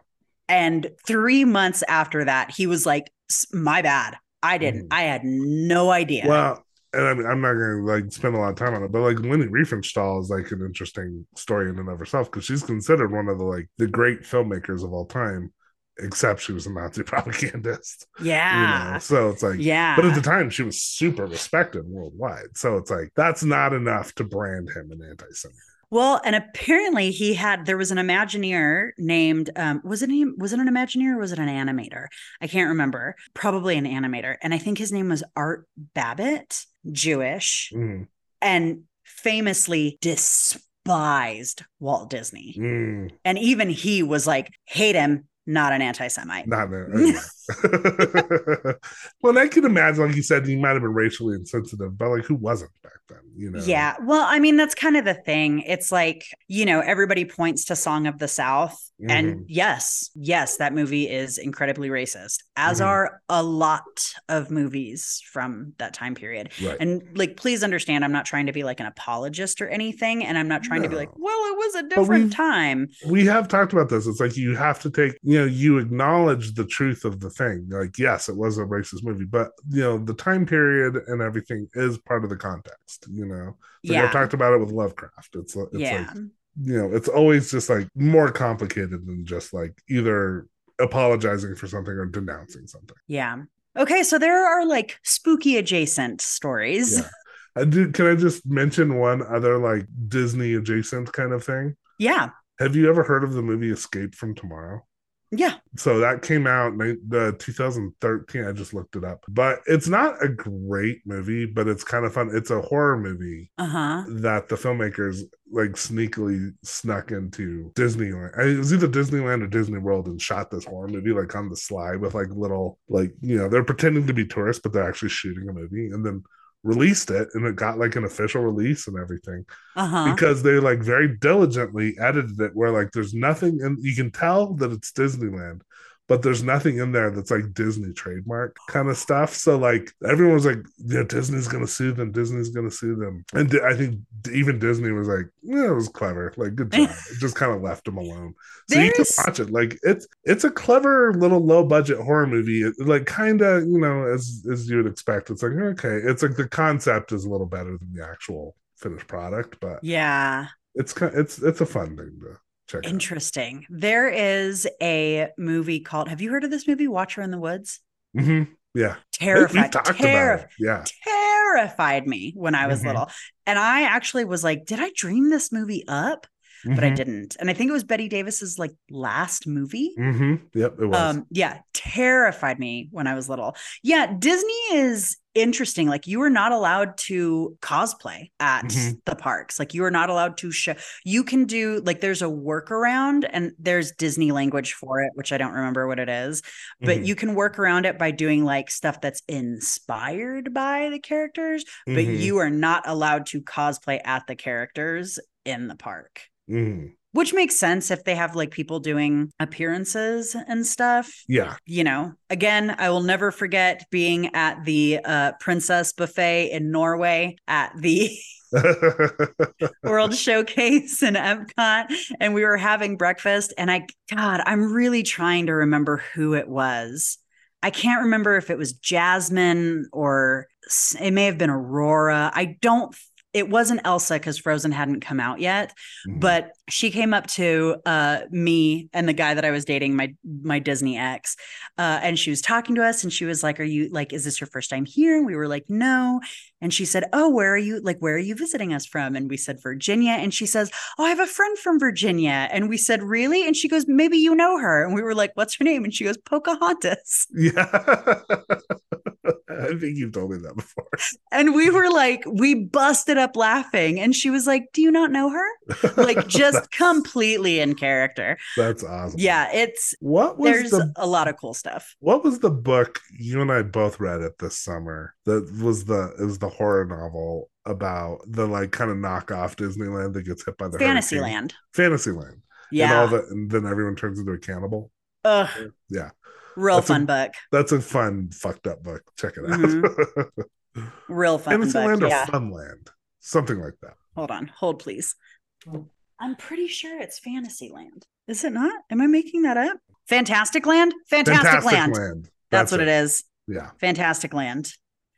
And 3 months after that, he was like, "My bad. I didn't. Mhm. I had no idea." Well, and I mean, I'm not going to like spend a lot of time on it, but like Leni Riefenstahl is like an interesting story in and of herself because she's considered one of the like the great filmmakers of all time, except she was a Nazi propagandist. yeah. You know? So it's like, yeah. but at the time she was super respected worldwide. So it's like that's not enough to brand him an anti-Semite. Well, and apparently he had there was an Imagineer named um was it an, was it an Imagineer or was it an animator? I can't remember. Probably an animator. And I think his name was Art Babbitt, Jewish, Mm, and famously despised Walt Disney. mm, And even he was like, hate him, not an anti-Semite. not a, well, and I can imagine, like you said, he might have been racially insensitive, but like who wasn't back then? You know? Yeah. Well, I mean, that's kind of the thing. It's like, you know, everybody points to Song of the South. Mhm. And yes, yes, that movie is incredibly racist, as Mhm. are a lot of movies from that time period. right. And like, please understand, I'm not trying to be like an apologist or anything. And I'm not trying to be like, well, it was a different time. we have talked about this. It's like you have to take, you know, you acknowledge the truth of the thing. Like, yes, it was a racist movie, but you know, the time period and everything is part of the context. You know, like yeah. I've talked about it with Lovecraft. It's, uh, it's yeah. like you know, it's always just like more complicated than just like either apologizing for something or denouncing something. yeah. Okay. So there are like spooky adjacent stories. Yeah. I do, can I just mention one other like Disney adjacent kind of thing? Yeah. Have you ever heard of the movie Escape from Tomorrow? Yeah. So that came out in the 2013. I just looked it up, but it's not a great movie, but it's kind of fun. It's a horror movie Uh huh. that the filmmakers like sneakily snuck into Disneyland. I mean, it was either Disneyland or Disney World and shot this horror movie like on the sly with like little like you know they're pretending to be tourists, but they're actually shooting a movie and then released it and it got like an official release and everything Uh huh. because they like very diligently edited it where like there's nothing and you can tell that it's Disneyland but there's nothing in there that's like Disney trademark kind of stuff. So like everyone was like, yeah, Disney's gonna sue them. Disney's gonna sue them. And I think even Disney was like, yeah, it was clever. Like good job. it just kind of left them alone. So you can watch it. Like it's it's a clever little low budget horror movie. It, like kind of you know as as you would expect. It's like okay, it's like the concept is a little better than the actual finished product, but Yeah. it's kind it's it's a fun thing to check. Interesting. There is a movie called Have you heard of this movie, Watcher in the Woods? hmm Yeah, Terrified. terri-. Yeah, terrified me when I was Mhm. little. And I actually was like, did I dream this movie up? But I Mhm. didn't. And I think it was Bette Davis's like last movie. Mhm. Yep, it was. Um, yeah, terrified me when I was little. Yeah, Disney is interesting. Like you are not allowed to cosplay at Mhm. the parks. Like you are not allowed to show. You can do like there's a workaround, and there's Disney language for it, which I don't remember what it is. But Mhm. you can work around it by doing like stuff that's inspired by the characters. But Mhm. you are not allowed to cosplay at the characters in the park Mhm. which makes sense if they have like people doing appearances and stuff Yeah. you know again i will never forget being at the uh, princess buffet in norway at the world showcase in epcot and we were having breakfast and i god i'm really trying to remember who it was i can't remember if it was jasmine or it may have been aurora i don't it wasn't elsa because frozen hadn't come out yet Mhm. but she came up to uh, me and the guy that I was dating, my my Disney ex, uh, and she was talking to us, and she was like, "Are you like, is this your first time here?" And we were like, "No." And she said, "Oh, where are you? Like, where are you visiting us from?" And we said, "Virginia." And she says, "Oh, I have a friend from Virginia." And we said, "Really?" And she goes, "Maybe you know her." And we were like, "What's her name?" And she goes, "Pocahontas." yeah. I think you've told me that before. And we were like, we busted up laughing, and she was like, "Do you not know her?" Like, just completely in character. That's awesome. Yeah, it's What was there's the a lot of cool stuff. what was the book you and I both read it this summer? That was the is the horror novel about the like kind of knockoff Disneyland that gets hit by the hurricane. Fantasyland. Fantasyland. Yeah. And all that and then everyone turns into a cannibal. Ugh, Yeah. Real That's a- fun book. That's a fun, fucked up book. Check it out. Mm-hmm. Real fun book. Fantasyland or Yeah. Funland. Something like that. Hold on. Hold please. I'm pretty sure it's Fantasyland. Is it not? Am I making that up? Fantastic Land? Fantastic, Land. Land. That's, what it is. Yeah. Fantastic Land.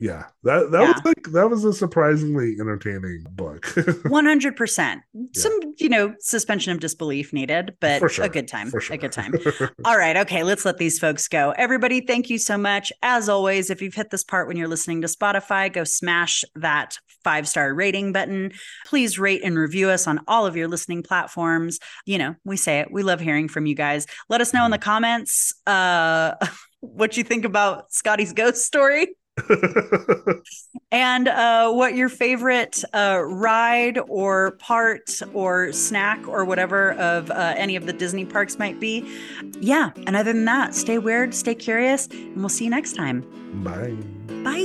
Yeah. That that Yeah. was like that was a surprisingly entertaining book. 100%. Some, you know, suspension of disbelief needed, but sure. a good time. For sure. A good time. All right. Okay. Let's let these folks go. Everybody, thank you so much. As always, if you've hit this part when you're listening to Spotify, go smash that five star rating button. Please rate and review us on all of your listening platforms. You know, we say it. We love hearing from you guys. Let us know in the comments uh, what you think about Scotty's ghost story and uh, what your favorite uh, ride or part or snack or whatever of uh, any of the Disney parks might be. Yeah. And other than that, stay weird, stay curious, and we'll see you next time. Bye. Bye.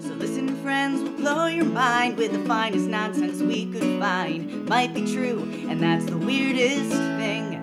So listen, friends, we'll blow your mind with the finest nonsense we could find. Might be true, and that's the weirdest thing.